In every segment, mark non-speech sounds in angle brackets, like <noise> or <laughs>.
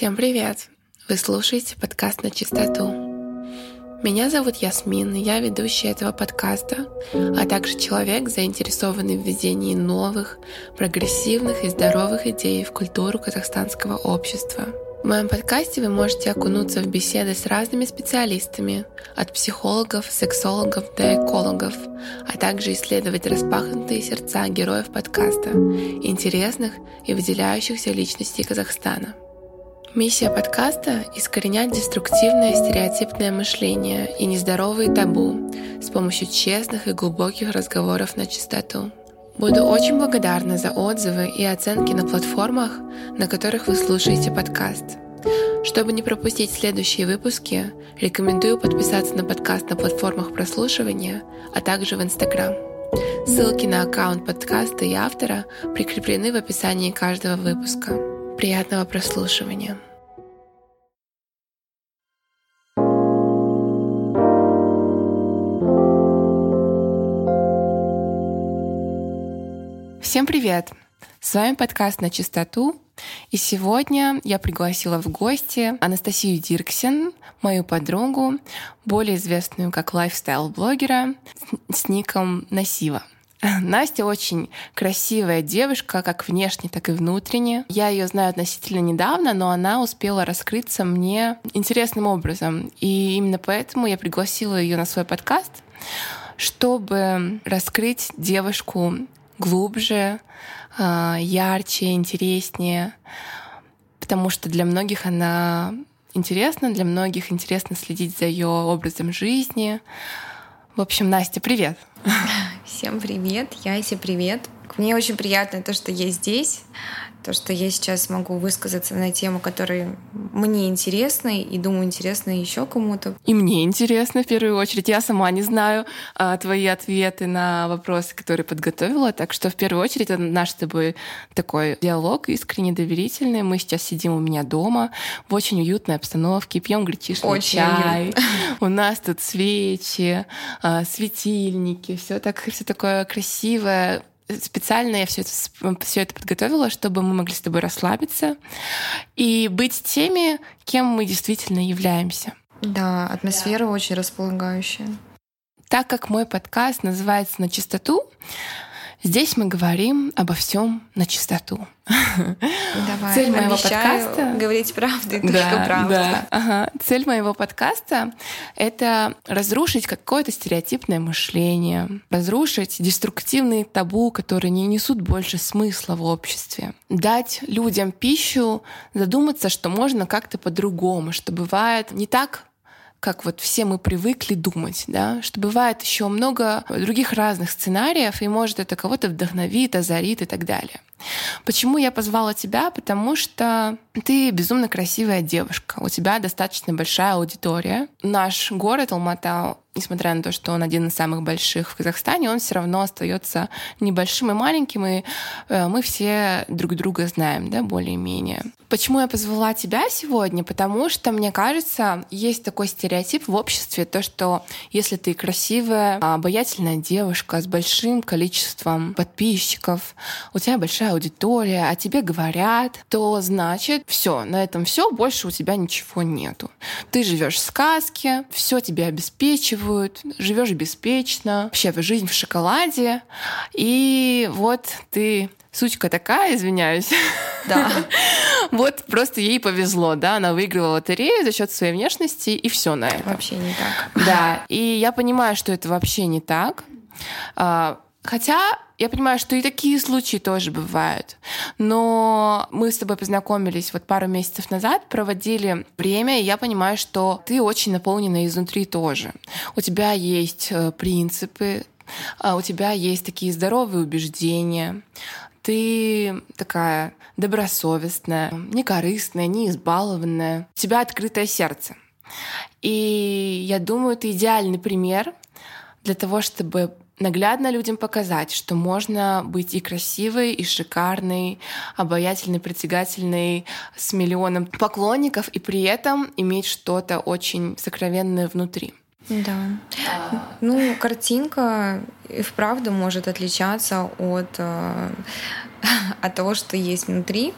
Всем привет! Вы слушаете подкаст «На чистоту». Меня зовут Ясмин, и я ведущая этого подкаста, а также человек, заинтересованный в введении новых, прогрессивных и здоровых идей в культуру казахстанского общества. В моем подкасте вы можете окунуться в беседы с разными специалистами, от психологов, сексологов до экологов, а также исследовать распахнутые сердца героев подкаста, интересных и выделяющихся личностей Казахстана. Миссия подкаста — искоренять деструктивное стереотипное мышление и нездоровые табу с помощью честных и глубоких разговоров на чистоту. Буду очень благодарна за отзывы и оценки на платформах, на которых вы слушаете подкаст. Чтобы не пропустить следующие выпуски, рекомендую подписаться на подкаст на платформах прослушивания, а также в Инстаграм. Ссылки на аккаунт подкаста и автора прикреплены в описании каждого выпуска. Приятного прослушивания! Всем привет! С вами подкаст «На чистоту». И сегодня я пригласила в гости Анастасию Дирксен, мою подругу, более известную как лайфстайл-блогера с ником Насива. <laughs> Настя очень красивая девушка, как внешне, так и внутренне. Я ее знаю относительно недавно, но она успела раскрыться мне интересным образом. И именно поэтому я пригласила ее на свой подкаст, чтобы раскрыть девушку глубже, а, ярче, интереснее, потому что для многих она интересна, для многих интересно следить за ее образом жизни. В общем, Настя, привет! <laughs> Всем привет, Яся, привет. Мне очень приятно то, что я здесь то, что я сейчас могу высказаться на тему, которая мне интересна, и думаю, интересна еще кому-то. И мне интересно в первую очередь. Я сама не знаю а, твои ответы на вопросы, которые подготовила, так что в первую очередь это наш с тобой такой диалог искренне доверительный. Мы сейчас сидим у меня дома в очень уютной обстановке, пьем гречишный очень чай. Уютно. <laughs> У нас тут свечи, а, светильники, все так, все такое красивое, специально я все это, все это подготовила, чтобы мы могли с тобой расслабиться и быть теми, кем мы действительно являемся. Да, атмосфера да. очень располагающая. Так как мой подкаст называется «На чистоту», Здесь мы говорим обо всем на чистоту. Давай, Цель моего подкаста говорить правду и да, только правду. Да, ага. Цель моего подкаста это разрушить какое-то стереотипное мышление, разрушить деструктивные табу, которые не несут больше смысла в обществе, дать людям пищу, задуматься, что можно как-то по-другому, что бывает не так как вот все мы привыкли думать, да, что бывает еще много других разных сценариев, и может это кого-то вдохновит, озарит и так далее. Почему я позвала тебя? Потому что ты безумно красивая девушка. У тебя достаточно большая аудитория. Наш город Алмата несмотря на то, что он один из самых больших в Казахстане, он все равно остается небольшим и маленьким, и э, мы все друг друга знаем, да, более-менее. Почему я позвала тебя сегодня? Потому что, мне кажется, есть такой стереотип в обществе, то, что если ты красивая, обаятельная девушка с большим количеством подписчиков, у тебя большая аудитория, а тебе говорят, то значит все, на этом все, больше у тебя ничего нету. Ты живешь в сказке, все тебе обеспечивают, живешь беспечно, вообще жизнь в шоколаде, и вот ты сучка такая, извиняюсь. Да. <laughs> вот просто ей повезло, да, она выиграла лотерею за счет своей внешности, и все на это. Вообще не так. Да, и я понимаю, что это вообще не так. Хотя я понимаю, что и такие случаи тоже бывают. Но мы с тобой познакомились вот пару месяцев назад, проводили время, и я понимаю, что ты очень наполнена изнутри тоже. У тебя есть э, принципы, а у тебя есть такие здоровые убеждения, ты такая добросовестная, не корыстная, не избалованная. У тебя открытое сердце. И я думаю, ты идеальный пример для того, чтобы наглядно людям показать, что можно быть и красивой, и шикарной, обаятельной, притягательной, с миллионом поклонников, и при этом иметь что-то очень сокровенное внутри. Да. Ну, картинка и вправду может отличаться от, э, <laughs> от того, что есть внутри.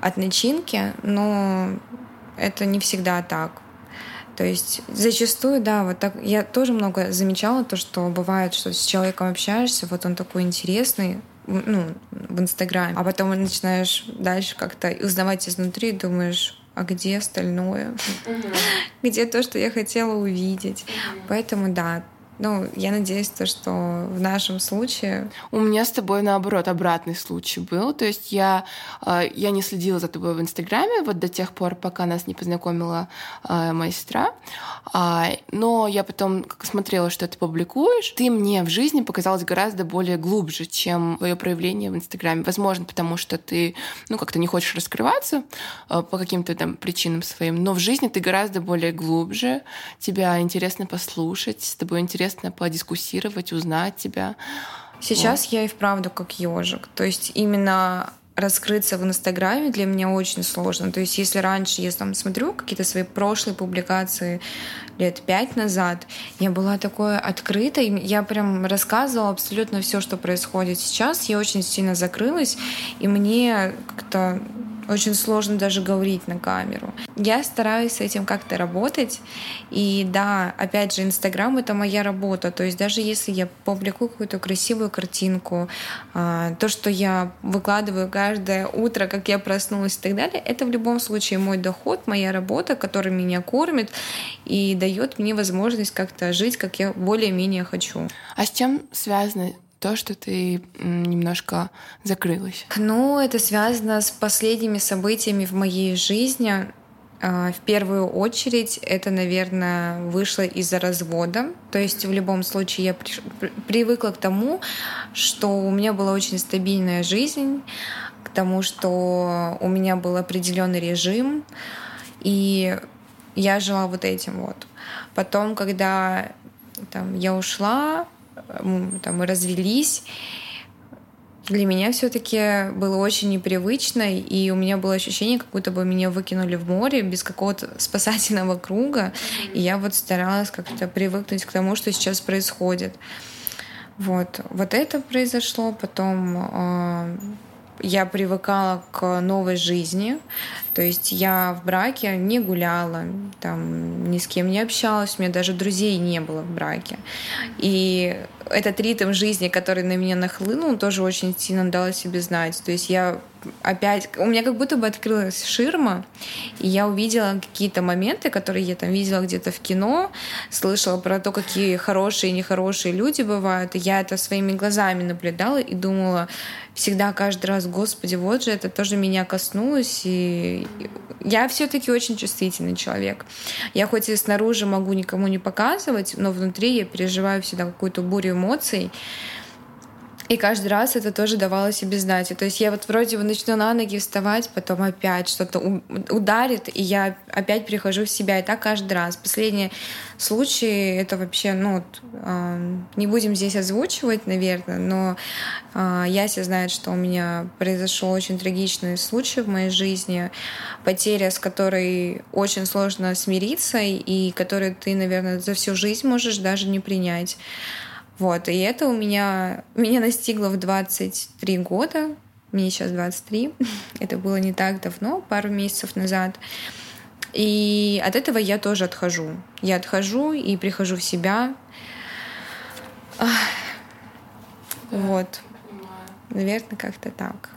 от начинки, но это не всегда так. То есть зачастую, да, вот так я тоже много замечала то, что бывает, что с человеком общаешься, вот он такой интересный, ну, в Инстаграме, а потом начинаешь дальше как-то узнавать изнутри, думаешь, а где остальное? <laughs> Где то, что я хотела увидеть? Поэтому да, ну, я надеюсь, то, что в нашем случае... У меня с тобой, наоборот, обратный случай был. То есть я, э, я не следила за тобой в Инстаграме вот до тех пор, пока нас не познакомила э, моя сестра. А, но я потом смотрела, что ты публикуешь. Ты мне в жизни показалась гораздо более глубже, чем твое проявление в Инстаграме. Возможно, потому что ты, ну, как-то не хочешь раскрываться э, по каким-то там причинам своим, но в жизни ты гораздо более глубже. Тебя интересно послушать, с тобой интересно интересно подискуссировать, узнать тебя. Сейчас вот. я и вправду как ежик. То есть именно раскрыться в Инстаграме для меня очень сложно. То есть если раньше я там смотрю какие-то свои прошлые публикации лет пять назад, я была такой открытой, я прям рассказывала абсолютно все, что происходит сейчас. Я очень сильно закрылась, и мне как-то очень сложно даже говорить на камеру. Я стараюсь с этим как-то работать. И да, опять же, Инстаграм — это моя работа. То есть даже если я публикую какую-то красивую картинку, а, то, что я выкладываю каждое утро, как я проснулась и так далее, это в любом случае мой доход, моя работа, которая меня кормит и дает мне возможность как-то жить, как я более-менее хочу. А с чем связано то, что ты немножко закрылась? Ну, это связано с последними событиями в моей жизни. А, в первую очередь это, наверное, вышло из-за развода. То есть в любом случае я при, привыкла к тому, что у меня была очень стабильная жизнь, к тому, что у меня был определенный режим, и я жила вот этим вот. Потом, когда там, я ушла, там, мы развелись, для меня все-таки было очень непривычно, и у меня было ощущение, как будто бы меня выкинули в море без какого-то <laughs> спасательного круга, и я вот старалась как-то привыкнуть к тому, что сейчас происходит. Вот, вот это произошло, потом э, я привыкала к новой жизни. То есть я в браке не гуляла, там, ни с кем не общалась, у меня даже друзей не было в браке. И этот ритм жизни, который на меня нахлынул, тоже очень сильно дал о себе знать. То есть я опять... У меня как будто бы открылась ширма, и я увидела какие-то моменты, которые я там видела где-то в кино, слышала про то, какие хорошие и нехорошие люди бывают, и я это своими глазами наблюдала и думала всегда, каждый раз, господи, вот же это тоже меня коснулось, и я все-таки очень чувствительный человек. Я хоть и снаружи могу никому не показывать, но внутри я переживаю всегда какую-то бурю эмоций, и каждый раз это тоже давало себе знать. То есть я вот вроде бы начну на ноги вставать, потом опять что-то ударит, и я опять прихожу в себя. И так каждый раз. Последние случаи это вообще, ну, не будем здесь озвучивать, наверное, но э, Яся знает, что у меня произошел очень трагичный случай в моей жизни, потеря, с которой очень сложно смириться, и которую ты, наверное, за всю жизнь можешь даже не принять. Вот, и это у меня, меня настигло в 23 года, мне сейчас 23, <laughs> это было не так давно, пару месяцев назад. И от этого я тоже отхожу. Я отхожу и прихожу в себя. Вот. Наверное, как-то так.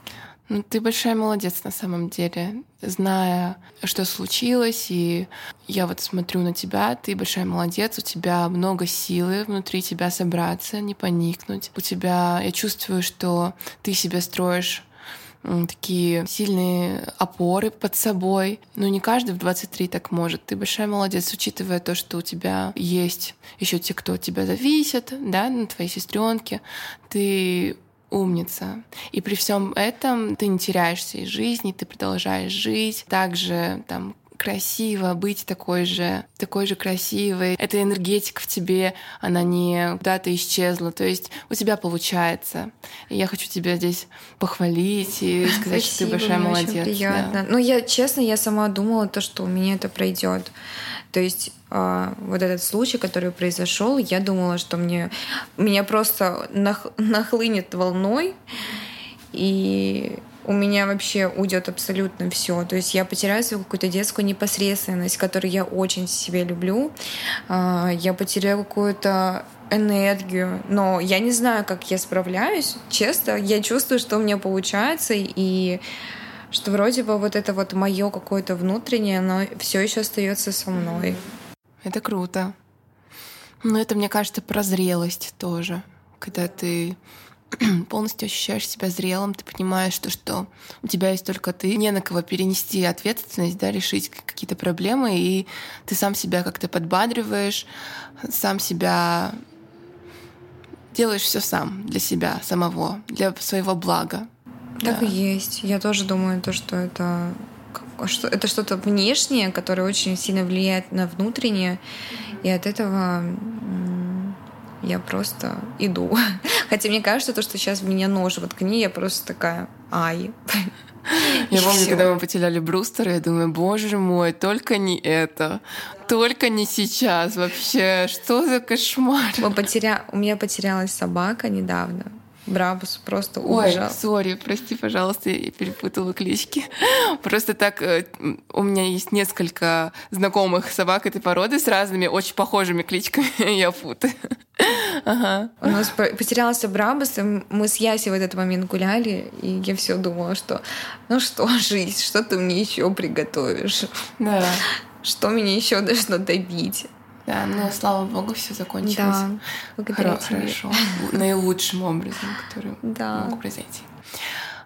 Ну, ты большая молодец на самом деле, зная, что случилось, и я вот смотрю на тебя, ты большая молодец, у тебя много силы внутри тебя собраться, не поникнуть. У тебя, я чувствую, что ты себя строишь такие сильные опоры под собой. Но не каждый в 23 так может. Ты большая молодец, учитывая то, что у тебя есть еще те, кто от тебя зависят, да, на твоей сестренке. Ты умница. И при всем этом ты не теряешься из жизни, ты продолжаешь жить. Также там красиво быть такой же, такой же красивой. Эта энергетика в тебе, она не куда-то исчезла. То есть у тебя получается. И я хочу тебя здесь похвалить и сказать, Спасибо, что ты большая молодец. Очень приятно. Да. Ну, я, честно, я сама думала то, что у меня это пройдет. То есть э, вот этот случай, который произошел, я думала, что мне меня просто нах, нахлынет волной, и у меня вообще уйдет абсолютно все. То есть я потеряю свою какую-то детскую непосредственность, которую я очень себе люблю. А, я потеряю какую-то энергию, но я не знаю, как я справляюсь. Честно, я чувствую, что у меня получается, и что вроде бы вот это вот мое какое-то внутреннее, но все еще остается со мной. Это круто. Но это, мне кажется, про зрелость тоже. Когда ты <clears throat> полностью ощущаешь себя зрелым, ты понимаешь, что, что у тебя есть только ты, не на кого перенести ответственность, да, решить какие-то проблемы, и ты сам себя как-то подбадриваешь, сам себя делаешь все сам для себя самого, для своего блага. Так да. и есть. Я тоже думаю, то, что это что это что-то внешнее, которое очень сильно влияет на внутреннее, и от этого я просто иду. <laughs> Хотя мне кажется, то, что сейчас меня нож воткни, я просто такая, ай. <laughs> Я помню, когда мы потеряли Брустера, я думаю, боже мой, только не это. Только не сейчас вообще. Что за кошмар? Мы потеря... У меня потерялась собака недавно. Брабус просто убежал. Ой, сори, прости, пожалуйста, я перепутала клички. <laughs> Просто так э, у меня есть несколько знакомых собак этой породы с разными очень похожими кличками, <laughs> я путаю. Ага. У нас потерялся Брабус, и мы с Яси в этот момент гуляли, и я все думала, что ну что, жизнь, что ты мне еще приготовишь? Да. <laughs> Что меня еще должно добить? Да, но слава богу, все закончилось. Да, благодаря Хоро- тебе. Хорошо. Наилучшим образом, который да. мог произойти.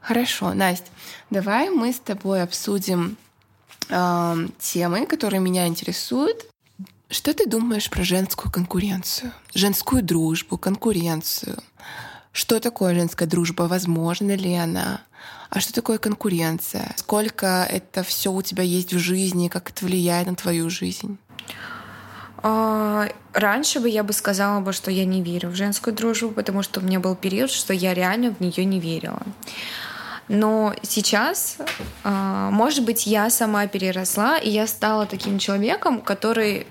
Хорошо, Настя, давай мы с тобой обсудим э, темы, которые меня интересуют. Что ты думаешь про женскую конкуренцию, женскую дружбу, конкуренцию? Что такое женская дружба? Возможно ли она? А что такое конкуренция? Сколько это все у тебя есть в жизни? Как это влияет на твою жизнь? А, раньше бы я бы сказала бы, что я не верю в женскую дружбу, потому что у меня был период, что я реально в нее не верила. Но сейчас, а, может быть, я сама переросла, и я стала таким человеком, который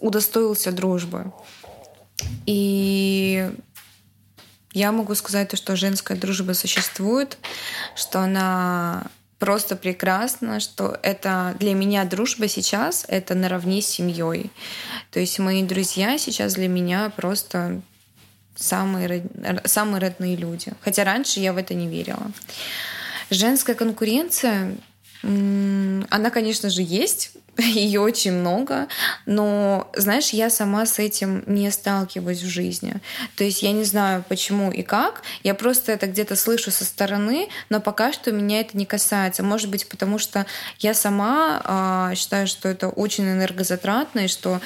удостоился дружбы. И я могу сказать то, что женская дружба существует, что она просто прекрасно, что это для меня дружба сейчас это наравне с семьей. То есть мои друзья сейчас для меня просто самые, самые родные люди. Хотя раньше я в это не верила. Женская конкуренция, она, конечно же, есть, <laughs> ее очень много, но, знаешь, я сама с этим не сталкиваюсь в жизни. То есть я не знаю, почему и как, я просто это где-то слышу со стороны, но пока что меня это не касается. Может быть, потому что я сама э, считаю, что это очень энергозатратно, и что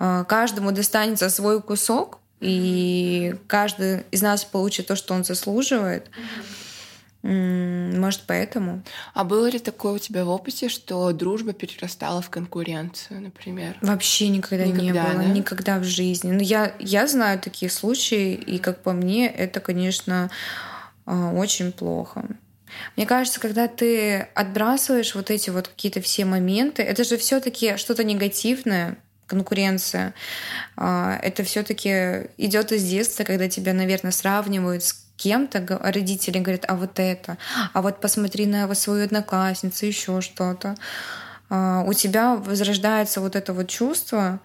э, каждому достанется свой кусок, и каждый из нас получит то, что он заслуживает. Mm-hmm. Может, поэтому. А было ли такое у тебя в опыте, что дружба перерастала в конкуренцию, например? Вообще никогда, никогда не было, да? никогда в жизни. Но ну, я, я знаю такие случаи, и как по мне, это, конечно, а, очень плохо. Мне кажется, когда ты отбрасываешь вот эти вот какие-то все моменты, это же все-таки что-то негативное, конкуренция. А, это все-таки идет из детства, когда тебя, наверное, сравнивают с кем-то, родители говорят, а вот это, а вот посмотри на свою одноклассницу, еще что-то. А, у тебя возрождается вот это вот чувство,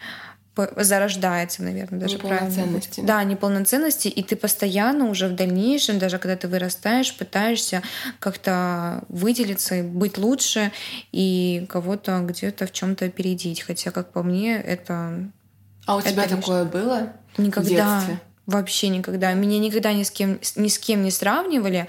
зарождается, наверное, даже правильно. Да. неполноценности, и ты постоянно уже в дальнейшем, даже когда ты вырастаешь, пытаешься как-то выделиться, быть лучше и кого-то где-то в чем-то опередить. Хотя, как по мне, это. А у тебя это, такое было? Никогда. В детстве? Вообще никогда. Меня никогда ни с кем, ни с кем не сравнивали.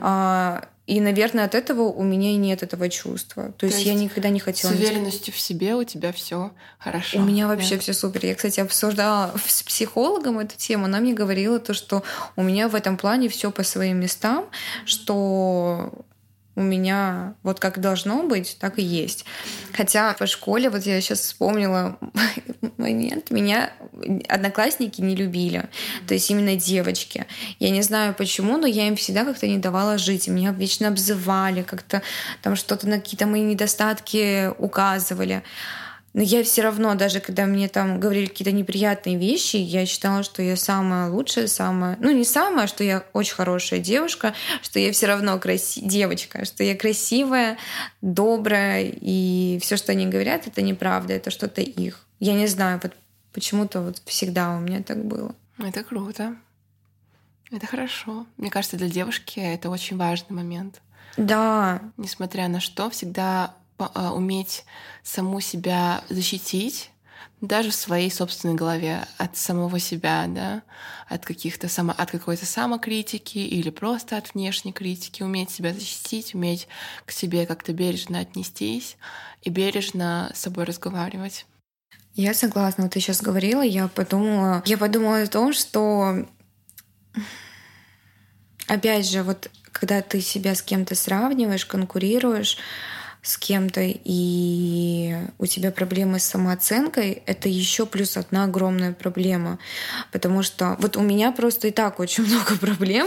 А, и, наверное, от этого у меня и нет этого чувства. То, То есть, есть я никогда не хотела... С уверенностью в себе у тебя все хорошо. У меня вообще да? все супер. Я, кстати, обсуждала с психологом эту тему. Она мне говорила то, что у меня в этом плане все по своим местам, что у меня вот как должно быть, так и есть. Хотя по школе, вот я сейчас вспомнила <laughs> момент, меня одноклассники не любили. То есть именно девочки. Я не знаю почему, но я им всегда как-то не давала жить. Меня вечно обзывали, как-то там что-то на какие-то мои недостатки указывали. Но я все равно, даже когда мне там говорили какие-то неприятные вещи, я считала, что я самая лучшая, самая... Ну, не самая, что я очень хорошая девушка, что я все равно краси... девочка, что я красивая, добрая, и все, что они говорят, это неправда, это что-то их. Я не знаю, вот почему-то вот всегда у меня так было. Это круто. Это хорошо. Мне кажется, для девушки это очень важный момент. Да. Несмотря на что, всегда а, уметь саму себя защитить, даже в своей собственной голове от самого себя, да, от каких-то само, от какой-то самокритики или просто от внешней критики, уметь себя защитить, уметь к себе как-то бережно отнестись и бережно с собой разговаривать. Я согласна. Вот ты сейчас говорила, я подумала, я подумала о том, что опять же, вот когда ты себя с кем-то сравниваешь, конкурируешь, с кем-то, и у тебя проблемы с самооценкой, это еще плюс одна огромная проблема. Потому что вот у меня просто и так очень <laughs> много проблем.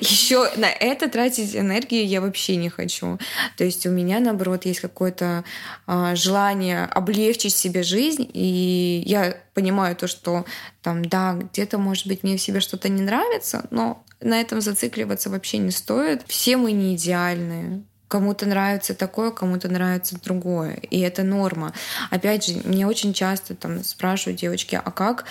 Еще на это тратить энергию я вообще не хочу. То есть у меня, наоборот, есть какое-то а, желание облегчить себе жизнь, и я понимаю то, что там, да, где-то, может быть, мне в себе что-то не нравится, но на этом зацикливаться вообще не стоит. Все мы не идеальные. Кому-то нравится такое, кому-то нравится другое. И это норма. Опять же, мне очень часто там спрашивают девочки, а как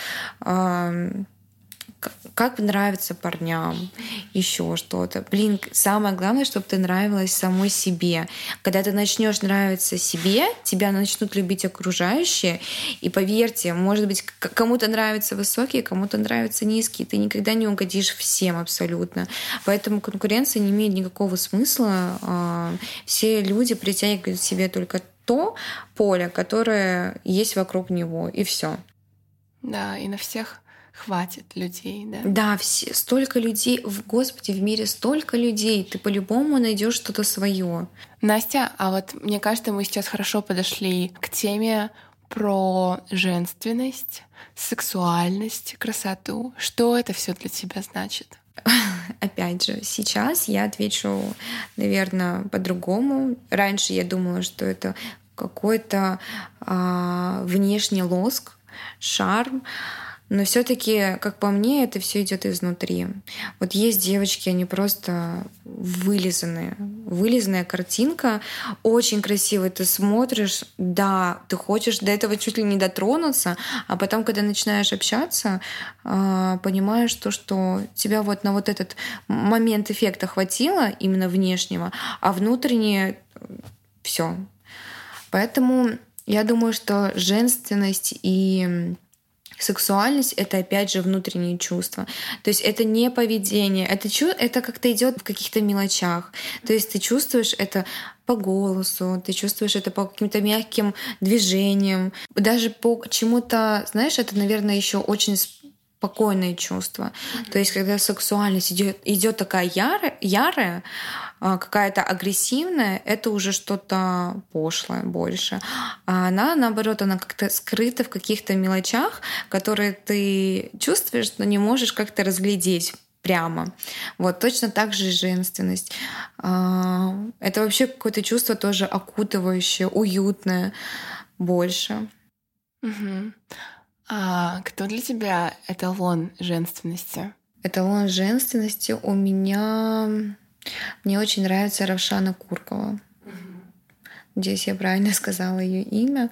как нравится парням, еще что-то. Блин, самое главное, чтобы ты нравилась самой себе. Когда ты начнешь нравиться себе, тебя начнут любить окружающие. И поверьте, может быть, кому-то нравятся высокие, кому-то нравятся низкие. Ты никогда не угодишь всем абсолютно. Поэтому конкуренция не имеет никакого смысла. А, все люди притягивают к себе только то поле, которое есть вокруг него, и все. Да, и на всех хватит людей, да? Да, все, столько людей, в Господи, в мире столько людей, ты по-любому найдешь что-то свое. Настя, а вот мне кажется, мы сейчас хорошо подошли к теме про женственность, сексуальность, красоту. Что это все для тебя значит? <laughs> Опять же, сейчас я отвечу, наверное, по-другому. Раньше я думала, что это какой-то а, внешний лоск, шарм, но все-таки, как по мне, это все идет изнутри. Вот есть девочки, они просто вылизанные. Вылизанная картинка, очень красивая. Ты смотришь, да, ты хочешь до этого чуть ли не дотронуться, а потом, когда начинаешь общаться, а, понимаешь то, что тебя вот на вот этот момент эффекта хватило, именно внешнего, а внутреннее все. Поэтому я думаю, что женственность и Сексуальность — это, опять же, внутренние чувства. То есть это не поведение, это, чу это как-то идет в каких-то мелочах. То есть ты чувствуешь это по голосу, ты чувствуешь это по каким-то мягким движениям, даже по чему-то, знаешь, это, наверное, еще очень спокойное чувство. То есть, когда сексуальность идет, идет такая ярая, ярая, какая-то агрессивная, это уже что-то пошлое больше. А она, наоборот, она как-то скрыта в каких-то мелочах, которые ты чувствуешь, но не можешь как-то разглядеть прямо. Вот точно так же и женственность. А, это вообще какое-то чувство тоже окутывающее, уютное больше. Угу. А кто для тебя эталон женственности? Эталон женственности у меня мне очень нравится Равшана Куркова. Надеюсь, я правильно сказала ее имя.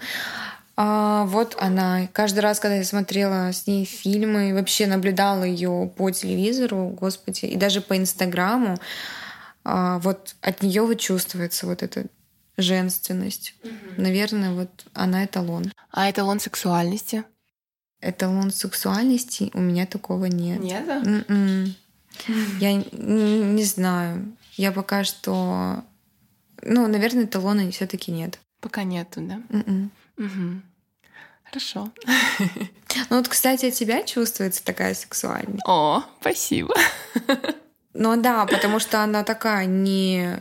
А вот она. Каждый раз, когда я смотрела с ней фильмы, вообще наблюдала ее по телевизору, господи, и даже по Инстаграму, а, вот от нее вот чувствуется вот эта женственность. Угу. Наверное, вот она эталон. А эталон сексуальности? Эталон сексуальности у меня такого нет. Нет? Mm-mm. Я не знаю. Я пока что... Ну, наверное, талона все-таки нет. Пока нету, да? Mm-mm. Угу. Хорошо. <laughs> Ну вот, кстати, от тебя чувствуется такая сексуальность. О, спасибо. Ну да, потому что она такая не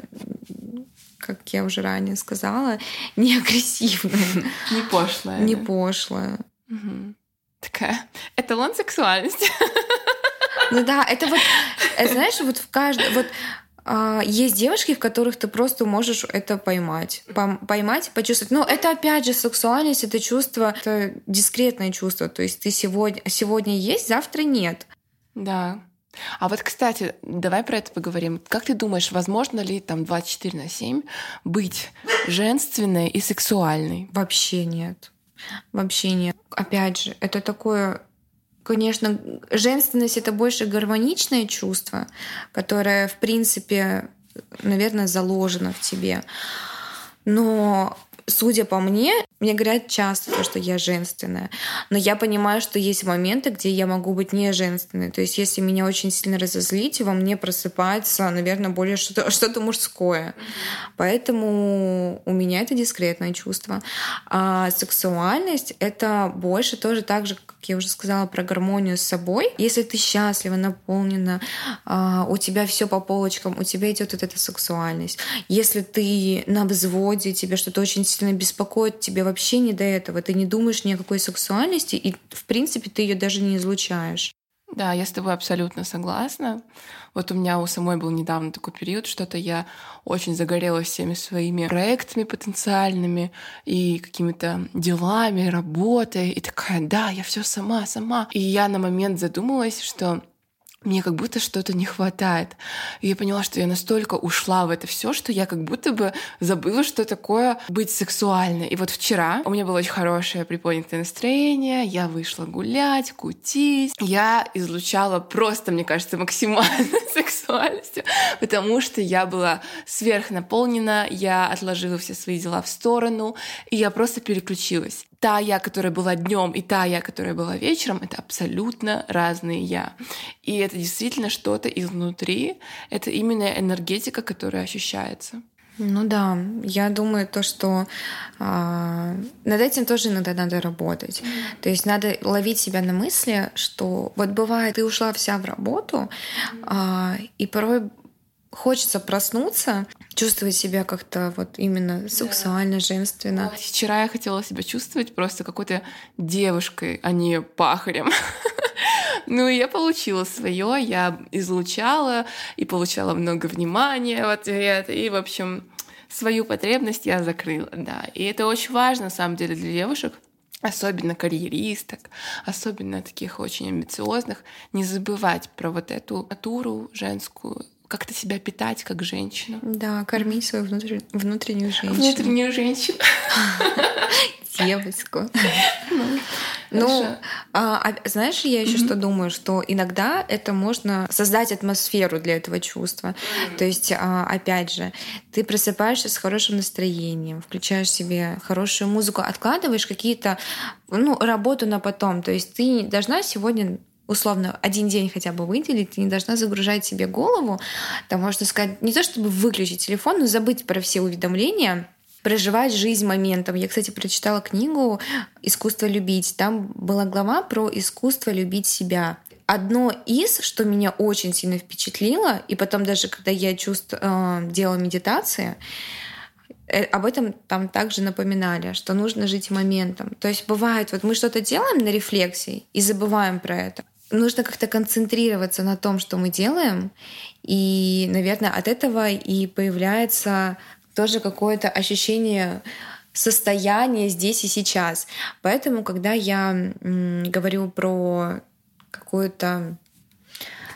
как я уже ранее сказала, не агрессивная. Не пошлая. Не пошлая. Угу. Такая эталон сексуальности. <laughs> Ну да, это вот, это, знаешь, вот в каждом... Вот А, есть девушки, в которых ты просто можешь это поймать. Поймать, почувствовать. Но это опять же сексуальность, это чувство, это дискретное чувство. То есть ты сегодня, сегодня есть, завтра нет. Да. А вот, кстати, давай про это поговорим. Как ты думаешь, возможно ли там 24 на 7 быть женственной и сексуальной? Вообще нет. Вообще нет. Опять же, это такое Конечно, женственность это больше гармоничное чувство, которое, в принципе, наверное, заложено в тебе. Но судя по мне, мне говорят часто то, что я женственная. Но я понимаю, что есть моменты, где я могу быть не женственной. То есть, если меня очень сильно разозлить, во мне просыпается, наверное, более что-то <laughs> что мужское. Поэтому у меня это дискретное чувство. А сексуальность — это больше тоже так же, как я уже сказала, про гармонию с собой. Если ты счастлива, наполнена, а, у тебя все по полочкам, у тебя идет вот эта сексуальность. Если ты на взводе, тебе что-то очень сильно беспокоит, тебе вообще не до этого. Ты не думаешь ни о какой сексуальности, и, в принципе, ты ее даже не излучаешь. Да, я с тобой абсолютно согласна. Вот у меня у самой был недавно такой период, что-то я очень загорелась всеми своими проектами потенциальными и какими-то делами, работой. И такая, да, я все сама, сама. И я на момент задумалась, что мне как будто что-то не хватает. И я поняла, что я настолько ушла в это все, что я как будто бы забыла, что такое быть сексуальной. И вот вчера у меня было очень хорошее приподнятое настроение, я вышла гулять, кутить. Я излучала просто, мне кажется, максимальной <laughs> сексуальностью, потому что я была сверхнаполнена, я отложила все свои дела в сторону, и я просто переключилась та я, которая была днем, и та я, которая была вечером, это абсолютно разные я. И это действительно что-то изнутри, это именно энергетика, которая ощущается. Ну да, я думаю то, что э, над этим тоже иногда надо работать. Mm-hmm. То есть надо ловить себя на мысли, что вот бывает, ты ушла вся в работу, э, и порой хочется проснуться, чувствовать себя как-то вот именно сексуально, женственно. Вот, вчера я хотела себя чувствовать просто какой-то девушкой, а не пахарем. <laughs> Ну, и я получила свое, я излучала и получала много внимания в ответ. И, в общем, свою потребность я закрыла, да. И это очень важно, на самом деле, для девушек, особенно карьеристок, особенно таких очень амбициозных, не забывать про вот эту натуру женскую, как-то себя питать как женщину. Да, кормить свою внутрь... внутреннюю женщину. Внутреннюю женщину. <laughs> Девочку. Ну, а, а, знаешь, я еще что думаю, что иногда это можно создать атмосферу для этого чувства. То есть, а, опять же, ты просыпаешься с хорошим настроением, включаешь себе хорошую музыку, откладываешь какие-то, ну, работу на потом. То есть ты должна сегодня условно один день хотя бы выделить, ты не должна загружать себе голову. Там можно сказать, не то чтобы выключить телефон, но забыть про все уведомления, проживать жизнь моментом. Я, кстати, прочитала книгу «Искусство любить». Там была глава про искусство любить себя. Одно из, что меня очень сильно впечатлило, и потом даже когда я чувств, э, делала медитации, э, об этом там также напоминали, что нужно жить моментом. То есть бывает, вот мы что-то делаем на рефлексии и забываем про это нужно как-то концентрироваться на том, что мы делаем. И, наверное, от этого и появляется тоже какое-то ощущение состояния здесь и сейчас. Поэтому, когда я говорю про какую-то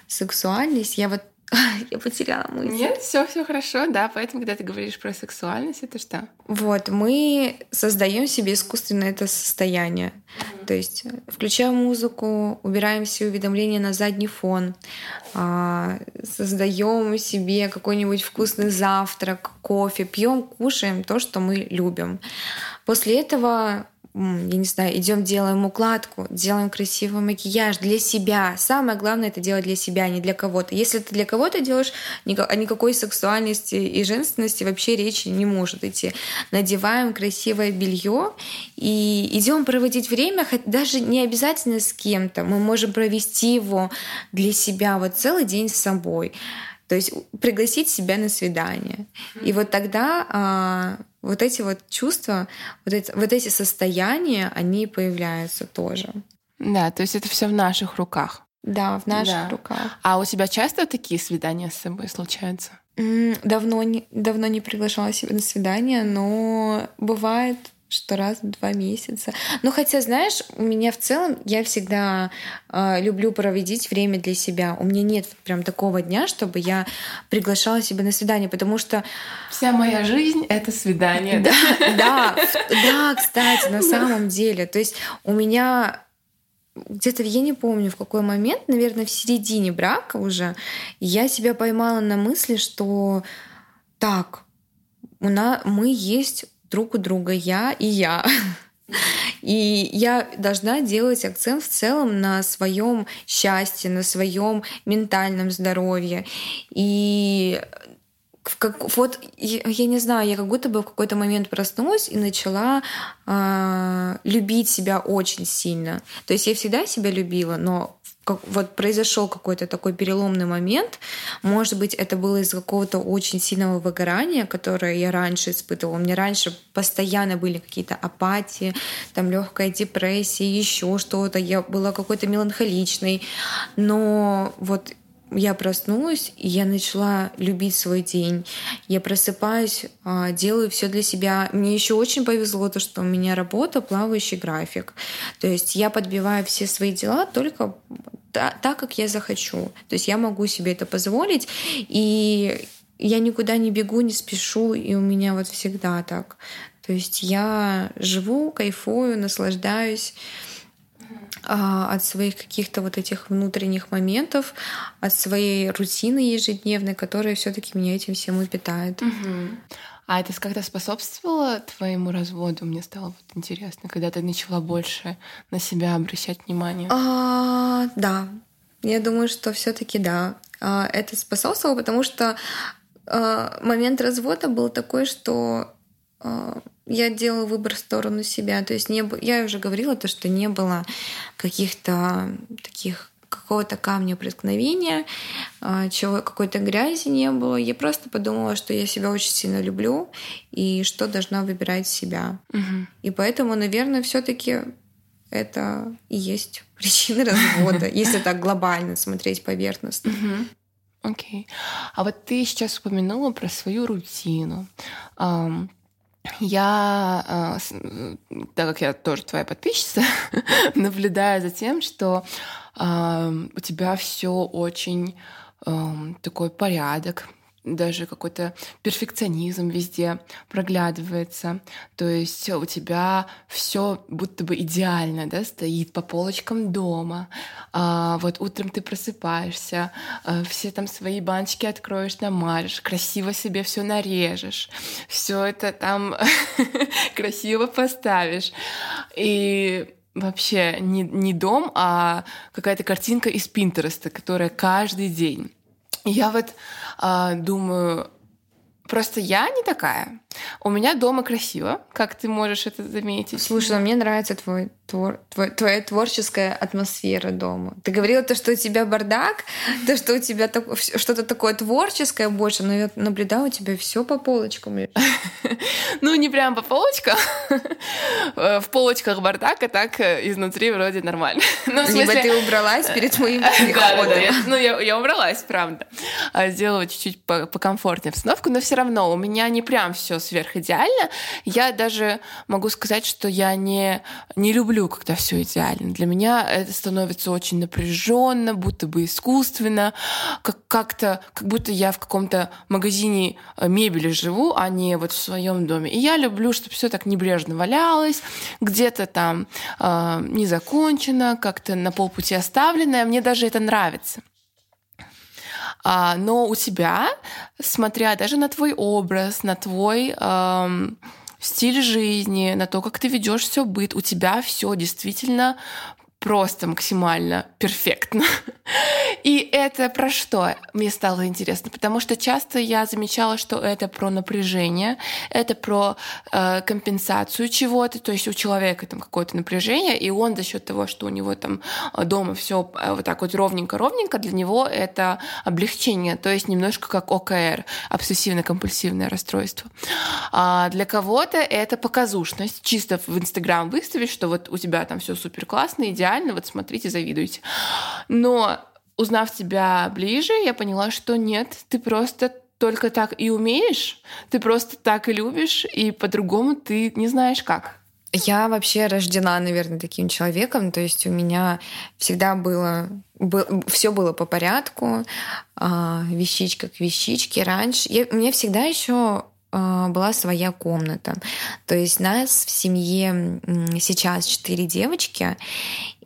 сексуальность, я вот <laughs> Я потеряла мысль. Нет, все, все хорошо, да. Поэтому, когда ты говоришь про сексуальность, это что? Вот, мы создаем себе искусственно это состояние. Mm-hmm. То есть э, включаем музыку, убираем все уведомления на задний фон, а, создаем себе какой-нибудь вкусный завтрак, кофе, пьем, кушаем то, что мы любим. После этого я не знаю, идем делаем укладку, делаем красивый макияж для себя. Самое главное это делать для себя, а не для кого-то. Если ты для кого-то делаешь, о никакой сексуальности и женственности вообще речи не может идти. Надеваем красивое белье и идем проводить время, хоть даже не обязательно с кем-то. Мы можем провести его для себя вот целый день с собой. То есть пригласить себя на свидание. И вот тогда а, вот эти вот чувства, вот эти, вот эти состояния, они появляются тоже. Да, то есть это все в наших руках. Да, в наших да. руках. А у тебя часто такие свидания с собой случаются? Давно не, давно не приглашала себя на свидание, но бывает что раз в два месяца. Ну, хотя, знаешь, у меня в целом, я всегда э, люблю проводить время для себя. У меня нет прям такого дня, чтобы я приглашала себя на свидание, потому что... Вся моя жизнь — это свидание. Да, да, да, кстати, на самом деле. То есть у меня где-то, я не помню, в какой момент, наверное, в середине брака уже, я себя поймала на мысли, что так, у нас, мы есть друг у друга я и я. <laughs> И я должна делать акцент в целом на своем счастье, на своем ментальном здоровье. И как, вот я, я не знаю, я как будто бы в какой-то момент проснулась и начала э, любить себя очень сильно. То есть я всегда себя любила, но как, вот произошел какой-то такой переломный момент. Может быть, это было из какого-то очень сильного выгорания, которое я раньше испытывала. У меня раньше постоянно были какие-то апатии, там легкая депрессия, еще что-то. Я была какой-то меланхоличной. Но вот я проснулась, и я начала любить свой день. Я просыпаюсь, а, делаю все для себя. Мне еще очень повезло то, что у меня работа плавающий график. То есть я подбиваю все свои дела только так, как я захочу. То есть я могу себе это позволить, и я никуда не бегу, не спешу, и у меня вот всегда так. То есть я живу, кайфую, наслаждаюсь а, от своих каких-то вот этих внутренних моментов, от своей рутины ежедневной, которая все-таки меня этим всем и питает. Угу. А это как-то способствовало твоему разводу? Мне стало вот интересно, когда ты начала больше на себя обращать внимание. А, да, я думаю, что все-таки да. А, это способствовало, потому что а, момент развода был такой, что а, я делала выбор в сторону себя. То есть не, я уже говорила то, что не было каких-то таких какого-то камня преткновения, а, чего какой-то грязи не было. Я просто подумала, что я себя очень сильно люблю и что должна выбирать себя. Угу. И поэтому, наверное, все-таки это и есть <laughs> причины развода, <laughs> если так глобально смотреть поверхностно. Окей. А вот ты сейчас упомянула про свою рутину. Я, а, так как я тоже твоя подписчица, <laughs> наблюдаю за тем, что у тебя все очень такой порядок, даже какой-то перфекционизм везде проглядывается. То есть у тебя все будто бы идеально, да, стоит по полочкам дома. А, вот утром ты просыпаешься, а, все там свои баночки откроешь, намажешь, красиво себе все нарежешь, все это там <laughs> красиво поставишь. И вообще не, не дом, а какая-то картинка из Пинтереста, которая каждый день. Я вот а, думаю, просто я не такая. У меня дома красиво, как ты можешь это заметить. Слушай, ну мне нравится твой твор, твой, твоя творческая атмосфера дома. Ты говорила то, что у тебя бардак, то, что у тебя так, что-то такое творческое больше, но я наблюдала у тебя все по полочкам. <laughs> Ну, не прям по полочкам. В полочках бардак, а так э, изнутри вроде нормально. <laughs> Ну, Либо ты убралась перед моим <laughs> приходом. Ну, я убралась, правда. А сделала чуть-чуть покомфортнее обстановку, но все равно у меня не прям все сверхидеально. Я даже могу сказать, что я не, не люблю, когда все идеально. Для меня это становится очень напряженно, будто бы искусственно, как, как-то, как будто я в каком-то магазине э, мебели живу, а не вот в своем доме. И я люблю, чтобы все так небрежно валялось, где-то там э, не закончено, как-то на полпути оставленное. Мне даже это нравится. А, но у тебя, смотря даже на твой образ, на твой эм, стиль жизни, на то, как ты ведешь все быт, у тебя все действительно просто максимально перфектно. <laughs> И это про что мне стало интересно? Потому что часто я замечала, что это про напряжение, это про э, компенсацию чего-то, то есть у человека там какое-то напряжение, и он за счет того, что у него там э, дома все э, вот так вот ровненько-ровненько, для него это облегчение, то есть немножко как ОКР, обсессивно-компульсивное расстройство. А для кого-то это показушность, чисто в Инстаграм выставить, что вот у тебя там все супер классно, идеально, идеально, вот смотрите, завидуйте. Но узнав тебя ближе, я поняла, что нет, ты просто только так и умеешь, ты просто так и любишь, и по-другому ты не знаешь как. Я вообще рождена, наверное, таким человеком. То есть у меня всегда было, было все было по порядку, э, вещичка к вещичке. Раньше я, у меня всегда еще а, была своя комната. То есть нас в семье сейчас четыре девочки,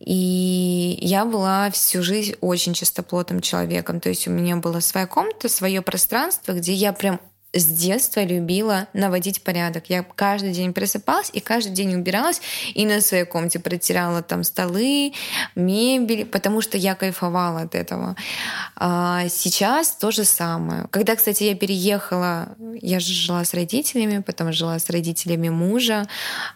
и я была всю жизнь очень чистоплотным человеком. То есть у меня была своя комната, свое пространство, где я прям с детства любила наводить порядок. Я каждый день просыпалась и каждый день убиралась и на своей комнате протирала там столы, мебель, потому что я кайфовала от этого. А сейчас то же самое. Когда, кстати, я переехала, я же жила с родителями, потом жила с родителями мужа,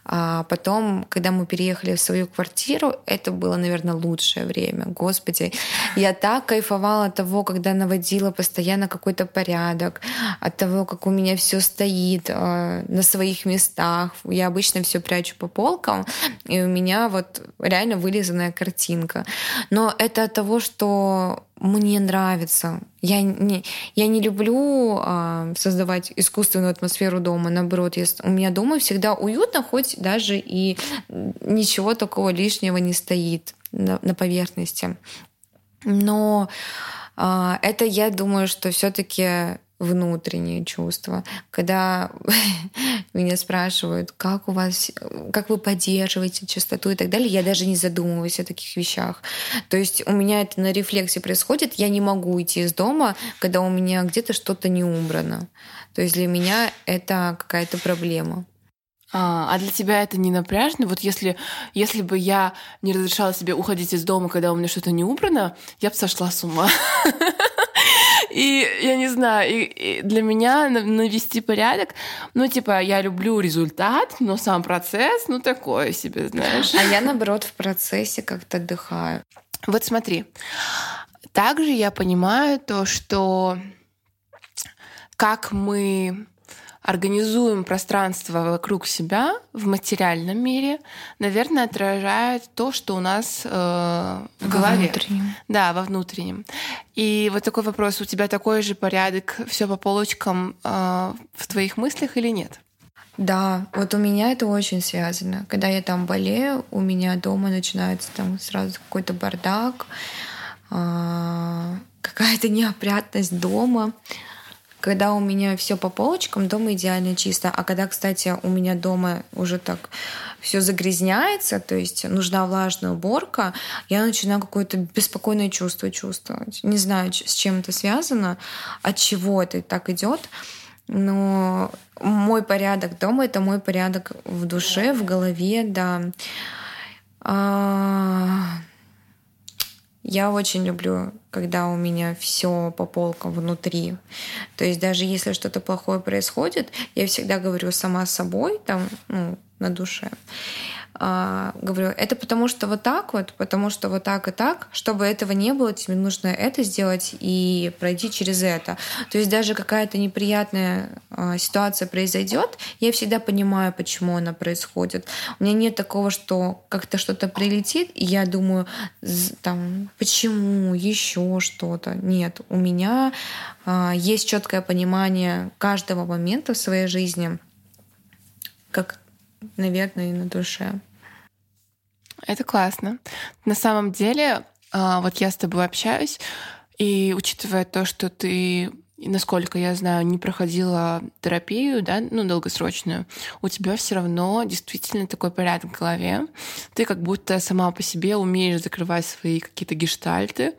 а потом, когда мы переехали в свою квартиру, это было, наверное, лучшее время. Господи, я так кайфовала от того, когда наводила постоянно какой-то порядок, от того, как у меня все стоит э, на своих местах. Я обычно все прячу по полкам, и у меня вот реально вылизанная картинка. Но это от того, что мне нравится. Я не, я не люблю э, создавать искусственную атмосферу дома. Наоборот, я, у меня дома всегда уютно, хоть даже и ничего такого лишнего не стоит на, на поверхности. Но э, это я думаю, что все-таки внутренние чувства. Когда <laughs> меня спрашивают, как у вас, как вы поддерживаете чистоту и так далее, я даже не задумываюсь о таких вещах. То есть у меня это на рефлексе происходит, я не могу уйти из дома, когда у меня где-то что-то не убрано. То есть для меня это какая-то проблема. А, а для тебя это не напряжно? Вот если, если бы я не разрешала себе уходить из дома, когда у меня что-то не убрано, я бы сошла с ума. <laughs> И я не знаю, и, и для меня навести порядок, ну, типа, я люблю результат, но сам процесс, ну, такое себе, знаешь. А я, наоборот, в процессе как-то отдыхаю. Вот смотри, также я понимаю то, что как мы организуем пространство вокруг себя в материальном мире, наверное, отражает то, что у нас э, в голове. Внутреннем. Да, во внутреннем. И вот такой вопрос: у тебя такой же порядок, все по полочкам э, в твоих мыслях или нет? Да, вот у меня это очень связано. Когда я там болею, у меня дома начинается там сразу какой-то бардак, э, какая-то <laughs> неопрятность дома когда у меня все по полочкам, дома идеально чисто. А когда, кстати, у меня дома уже так все загрязняется, то есть нужна влажная уборка, я начинаю какое-то беспокойное чувство чувствовать. Не знаю, с чем это связано, от чего это так идет. Но мой порядок дома это мой порядок в душе, в голове, да. Я очень люблю, когда у меня все по полкам внутри. То есть даже если что-то плохое происходит, я всегда говорю сама с собой, там, ну, на душе. А, говорю, это потому что вот так вот, потому что вот так и так. Чтобы этого не было, тебе нужно это сделать и пройти через это. То есть даже какая-то неприятная а, ситуация произойдет, я всегда понимаю, почему она происходит. У меня нет такого, что как-то что-то прилетит, и я думаю, там, почему, еще что-то. Нет, у меня а, есть четкое понимание каждого момента в своей жизни, как наверное, и на душе. Это классно. На самом деле, а, вот я с тобой общаюсь, и учитывая то, что ты насколько я знаю, не проходила терапию, да, ну, долгосрочную, у тебя все равно действительно такой порядок в голове. Ты как будто сама по себе умеешь закрывать свои какие-то гештальты,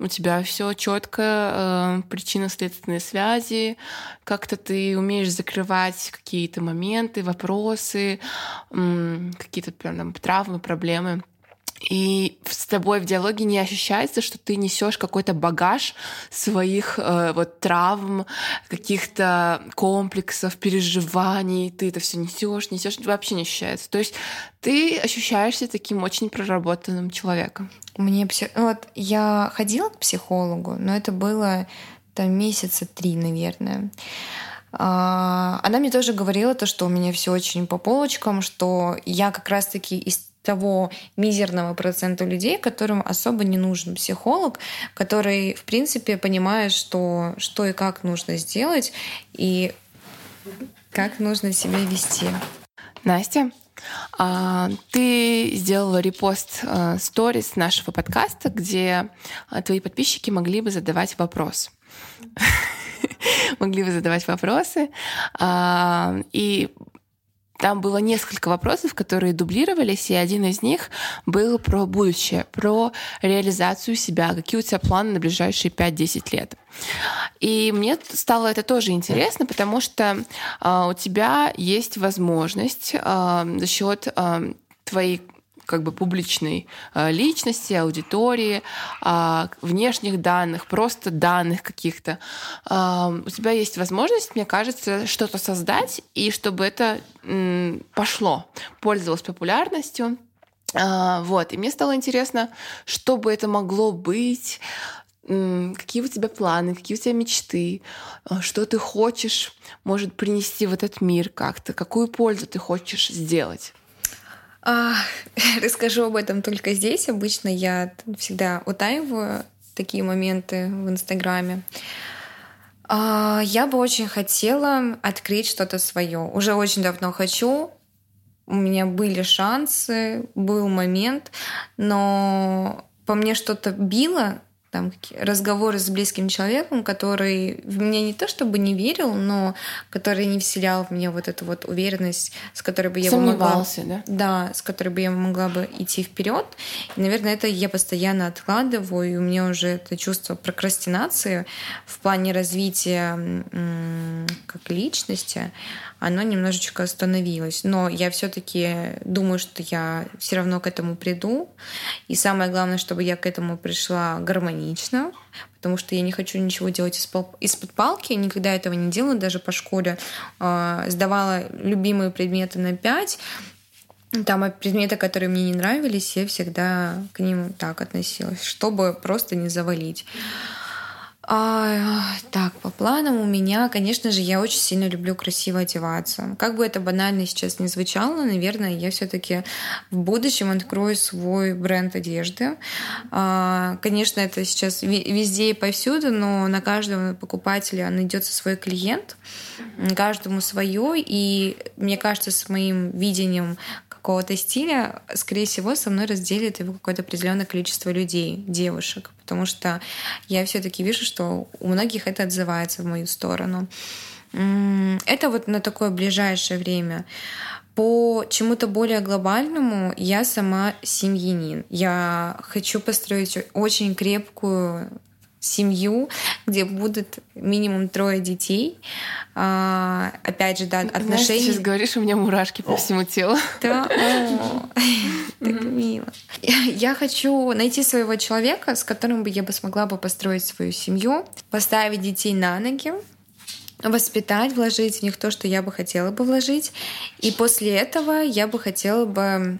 у тебя все четко, э, причинно-следственные связи, как-то ты умеешь закрывать какие-то моменты, вопросы, э, какие-то прям травмы, проблемы. И с тобой в диалоге не ощущается, что ты несешь какой-то багаж своих э, вот травм, каких-то комплексов, переживаний. Ты это все несешь, несешь, вообще не ощущается. То есть ты ощущаешься таким очень проработанным человеком. Мне псих... вот я ходила к психологу, но это было там месяца три, наверное. А, она мне тоже говорила то, что у меня все очень по полочкам, что я как раз-таки из того мизерного процента людей, которым особо не нужен психолог, который, в принципе, понимает, что, что и как нужно сделать, и как нужно себя вести. Настя, а, ты сделала репост э, сторис нашего подкаста, где э, твои подписчики могли бы задавать вопрос. <laughs> Могли бы задавать вопросы. А, и там было несколько вопросов, которые дублировались, и один из них был про будущее, про реализацию себя, какие у тебя планы на ближайшие 5-10 лет. И мне стало это тоже интересно, потому что э, у тебя есть возможность э, за счет э, твоей как бы публичной э, личности, аудитории, а, внешних данных, просто данных каких-то, у тебя есть возможность, мне кажется, что-то создать, и чтобы это пошло, пользовалось популярностью. А, вот. И мне стало интересно, что бы это могло быть, какие у тебя планы, какие у тебя мечты, а, что ты хочешь, может, принести в этот мир как-то, какую пользу ты хочешь сделать. А, <laughs> расскажу об этом только здесь. Обычно я всегда утаиваю такие моменты в Инстаграме. А, я бы очень хотела открыть что-то свое. Уже очень давно хочу. У меня были шансы, был момент, но по мне что-то било, там разговоры с близким человеком, который в меня не то чтобы не верил, но который не вселял в меня вот эту вот уверенность, с которой бы я Сомневался, могла, да? Да, с которой бы я могла бы идти вперед. И, наверное, это я постоянно откладываю, и у меня уже это чувство прокрастинации в плане развития как личности, оно немножечко остановилось. Но я все-таки думаю, что я все равно к этому приду. И самое главное, чтобы я к этому пришла гармонично, потому что я не хочу ничего делать из-под палки, никогда этого не делала, даже по школе. А, сдавала любимые предметы на 5, там предметы, которые мне не нравились, я всегда к ним так относилась, чтобы просто не завалить. А, так, по планам у меня, конечно же, я очень сильно люблю красиво одеваться. Как бы это банально сейчас не звучало, наверное, я все-таки в будущем открою свой бренд одежды. А, конечно, это сейчас везде и повсюду, но на каждого покупателя найдется свой клиент, каждому свое. И мне кажется, с моим видением какого-то стиля, скорее всего, со мной разделит его какое-то определенное количество людей, девушек, потому что я все-таки вижу, что у многих это отзывается в мою сторону. Это вот на такое ближайшее время. По чему-то более глобальному я сама семьянин. Я хочу построить очень крепкую семью, где будут минимум трое детей. А, опять же, да, отношения... Знаешь, ты сейчас говоришь, у меня мурашки по всему телу. Да, <laughs> так мило. Я хочу найти своего человека, с которым бы я бы смогла бы построить свою семью, поставить детей на ноги, воспитать, вложить в них то, что я бы хотела бы вложить. И после этого я бы хотела бы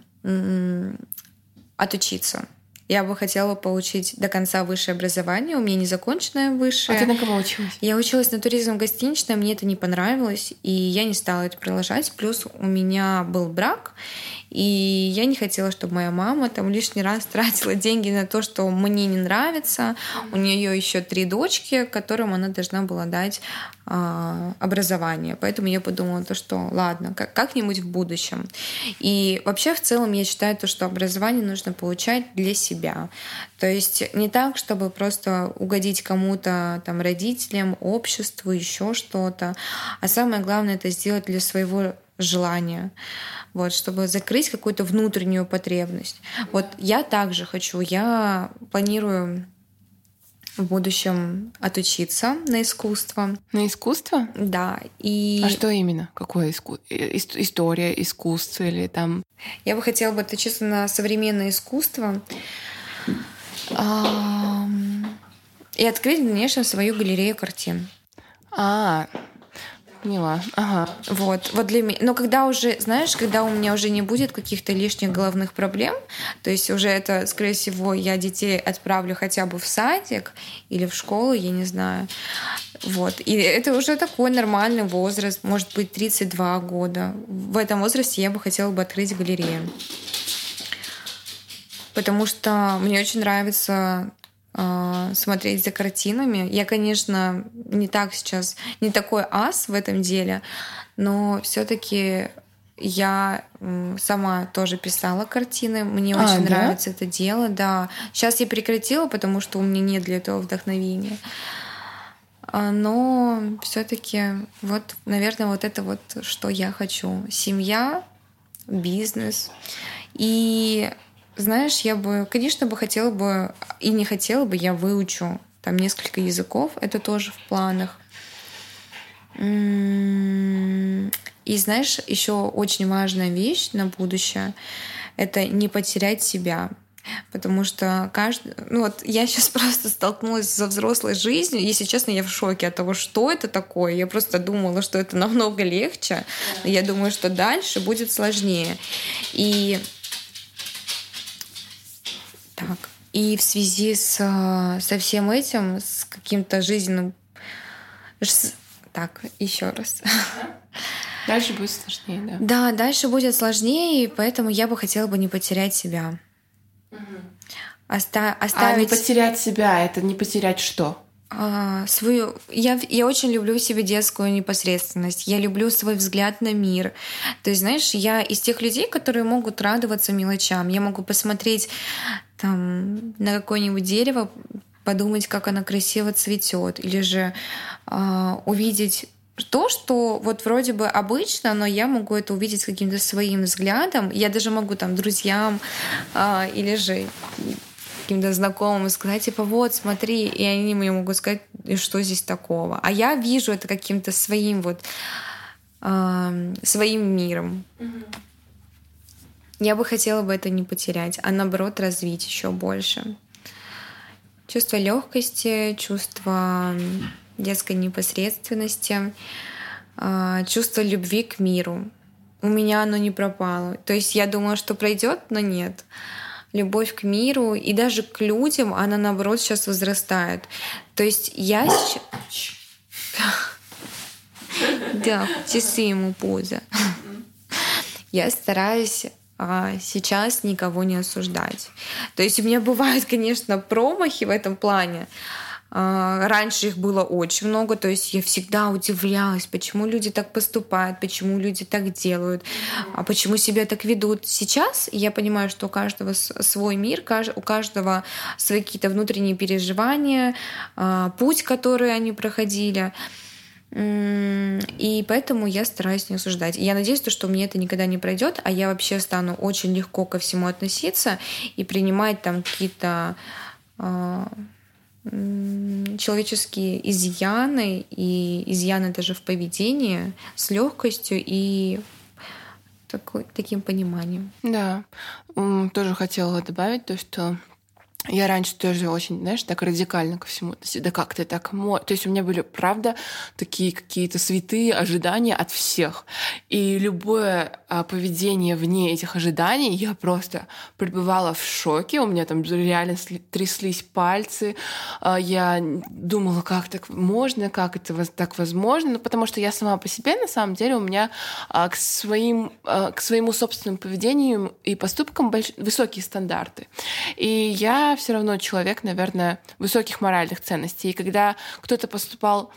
отучиться. Я бы хотела получить до конца высшее образование. У меня незаконченное высшее. А ты на кого училась? Я училась на туризм гостиничном, мне это не понравилось, и я не стала это продолжать. Плюс у меня был брак, и я не хотела, чтобы моя мама там лишний раз тратила деньги на то, что мне не нравится. У нее еще три дочки, которым она должна была дать э, образование. Поэтому я подумала, то, что ладно, как- как-нибудь в будущем. И вообще в целом я считаю, то, что образование нужно получать для себя. То есть не так, чтобы просто угодить кому-то, там, родителям, обществу, еще что-то. А самое главное это сделать для своего желания вот, чтобы закрыть какую-то внутреннюю потребность. Вот я также хочу, я планирую в будущем отучиться на искусство. На искусство? Да. И... А что именно? Какое иску... история искусства или там? Я бы хотела бы отучиться на современное искусство и открыть в дальнейшем свою галерею картин. А, Поняла. Ага. Вот, вот для меня. Но когда уже, знаешь, когда у меня уже не будет каких-то лишних головных проблем, то есть уже это, скорее всего, я детей отправлю хотя бы в садик или в школу, я не знаю. Вот. И это уже такой нормальный возраст, может быть, 32 года. В этом возрасте я бы хотела бы открыть галерею. потому что мне очень нравится смотреть за картинами. Я, конечно, не так сейчас, не такой ас в этом деле, но все-таки я сама тоже писала картины. Мне а, очень да? нравится это дело, да. Сейчас я прекратила, потому что у меня нет для этого вдохновения. А, но все-таки вот, наверное, вот это вот, что я хочу. Семья, бизнес. И знаешь, я бы, конечно, бы хотела бы, и не хотела бы, я выучу там несколько языков, это тоже в планах. И знаешь, еще очень важная вещь на будущее — это не потерять себя. Потому что каждый... Ну вот я сейчас <laughs> просто столкнулась со взрослой жизнью. Если честно, я в шоке от того, что это такое. Я просто думала, что это <laughs> намного легче. Я думаю, что дальше будет сложнее. И... Так. И в связи с, со всем этим, с каким-то жизненным... Так, еще раз. Дальше будет сложнее, да? Да, дальше будет сложнее, и поэтому я бы хотела бы не потерять себя. Угу. Оста- оставить... А не потерять себя, это не потерять что? А, свою я я очень люблю в себе детскую непосредственность я люблю свой взгляд на мир то есть знаешь я из тех людей которые могут радоваться мелочам я могу посмотреть там на какое-нибудь дерево подумать как оно красиво цветет или же э, увидеть то, что вот вроде бы обычно, но я могу это увидеть каким-то своим взглядом. Я даже могу там друзьям а, или же каким-то знакомым сказать, типа, вот, смотри, и они мне могут сказать, что здесь такого. А я вижу это каким-то своим вот э, своим миром. Mm-hmm. Я бы хотела бы это не потерять, а наоборот развить еще больше. Чувство легкости, чувство детской непосредственности, а, чувство любви к миру. У меня оно не пропало. То есть я думала, что пройдет, но нет. Любовь к миру и даже к людям, она наоборот сейчас возрастает. То есть я сейчас... Да, часы ему пузо. Я стараюсь а, сейчас никого не осуждать. То есть у меня бывают, конечно, промахи в этом плане, раньше их было очень много, то есть я всегда удивлялась, почему люди так поступают, почему люди так делают, а почему себя так ведут. Сейчас я понимаю, что у каждого свой мир, у каждого свои какие-то внутренние переживания, а, путь, который они проходили. И поэтому я стараюсь не осуждать. Я надеюсь, что мне это никогда не пройдет, а я вообще стану очень легко ко всему относиться и принимать там какие-то человеческие изъяны и изъяны даже в поведении с легкостью и такой, таким пониманием. Да, тоже хотела добавить то, что я раньше тоже очень, знаешь, так радикально ко всему. Да как ты так можешь? То есть у меня были, правда, такие какие-то святые ожидания от всех. И любое поведение вне этих ожиданий, я просто пребывала в шоке. У меня там реально тряслись пальцы. А, я думала, как так можно, как это так возможно. Ну, потому что я сама по себе, на самом деле, у меня а, к, своим, а, к своему собственному поведению и поступкам больш... высокие стандарты. И я все равно человек, наверное, высоких моральных ценностей. И когда кто-то поступал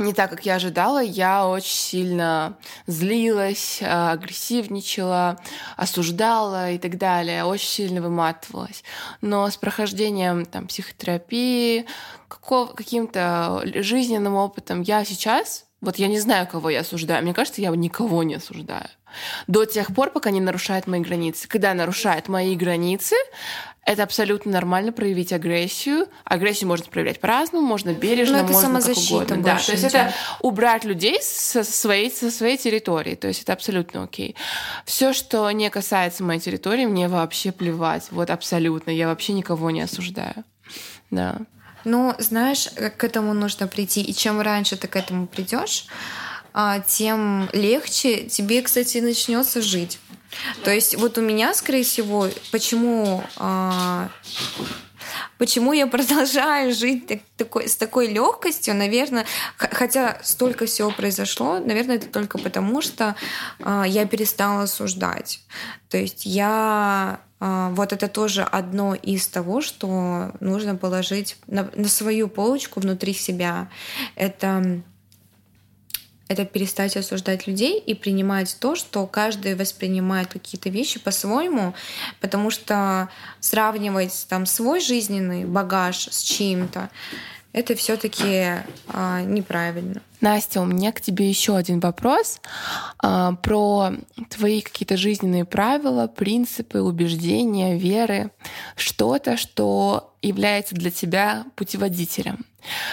не так, как я ожидала, я очень сильно злилась, агрессивничала, осуждала и так далее, очень сильно выматывалась. Но с прохождением там, психотерапии, каким-то жизненным опытом я сейчас, вот я не знаю, кого я осуждаю, мне кажется, я никого не осуждаю. До тех пор, пока не нарушает мои границы. Когда нарушает мои границы, это абсолютно нормально проявить агрессию. Агрессию можно проявлять по-разному, можно бережно, Но можно как угодно. Да, то есть это убрать людей со своей, со своей территории. То есть это абсолютно окей. Все, что не касается моей территории, мне вообще плевать. Вот абсолютно. Я вообще никого не осуждаю. Да. Ну, знаешь, к этому нужно прийти. И чем раньше ты к этому придешь, а, тем легче тебе, кстати, начнется жить. То есть вот у меня, скорее всего, почему а, почему я <laughs> продолжаю жить так, такой, с такой легкостью, наверное, хотя столько всего произошло, наверное, это только потому, что э, я перестала осуждать. То есть я э, вот это тоже одно из того, что нужно положить на, на свою полочку внутри себя. Это это перестать осуждать людей и принимать то, что каждый воспринимает какие-то вещи по-своему, потому что сравнивать там свой жизненный багаж с чьим-то, это все-таки а, неправильно. Настя, у меня к тебе еще один вопрос а, про твои какие-то жизненные правила, принципы, убеждения, веры, что-то, что является для тебя путеводителем.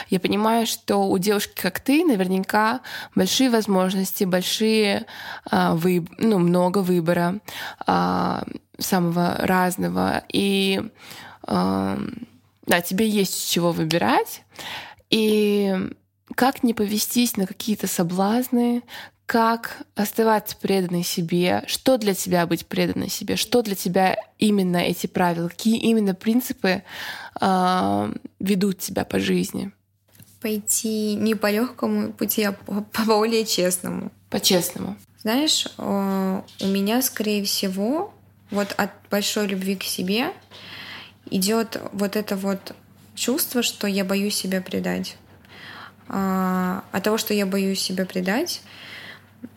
Я понимаю, что у девушки, как ты, наверняка большие возможности, большие, а, выб... ну, много выбора а, самого разного. И а, да, тебе есть с чего выбирать. И как не повестись на какие-то соблазны, как оставаться преданной себе, что для тебя быть преданной себе, что для тебя именно эти правила, какие именно принципы э, ведут тебя по жизни. Пойти не по легкому пути, а по, по более честному. По-честному. Знаешь, э, у меня, скорее всего, вот от большой любви к себе идет вот это вот чувство, что я боюсь себя предать. А, от того, что я боюсь себя предать,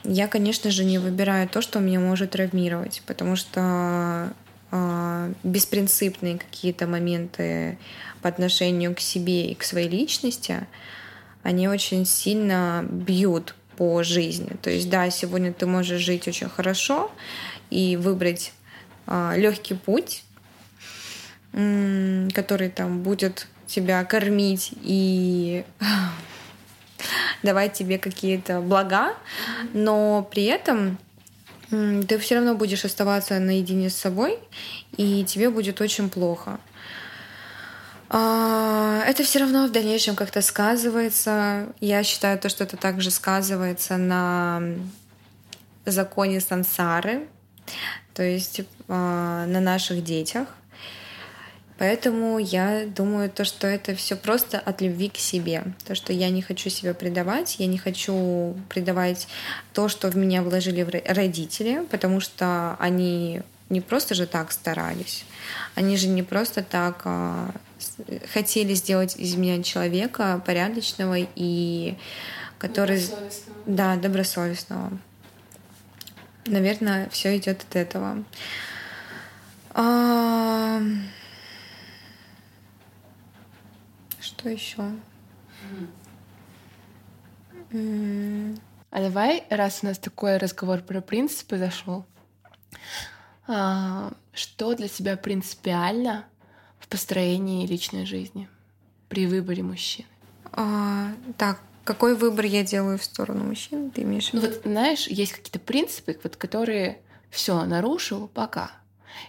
я, конечно же, не выбираю то, что меня может травмировать, потому что э, беспринципные какие-то моменты по отношению к себе и к своей личности, они очень сильно бьют по жизни. То есть, да, сегодня ты можешь жить очень хорошо и выбрать э, легкий путь, который там будет тебя кормить и <laughs> давать тебе какие-то блага, но при этом ты все равно будешь оставаться наедине с собой, и тебе будет очень плохо. А, это все равно в дальнейшем как-то сказывается. Я считаю то, что это также сказывается на законе сансары, то есть а, на наших детях. Поэтому я думаю, то, что это все просто от любви к себе. То, что я не хочу себя предавать, я не хочу предавать то, что в меня вложили родители, потому что они не просто же так старались. Они же не просто так а, хотели сделать из меня человека порядочного и который... Добросовестного. Да, добросовестного. Наверное, все идет от этого. А... Что еще? А давай, раз у нас такой разговор про принципы зашел, а, что для тебя принципиально в построении личной жизни при выборе мужчины? А, так, какой выбор я делаю в сторону мужчин, ты имеешь в виду? Ну вот, знаешь, есть какие-то принципы, вот, которые все нарушил, пока.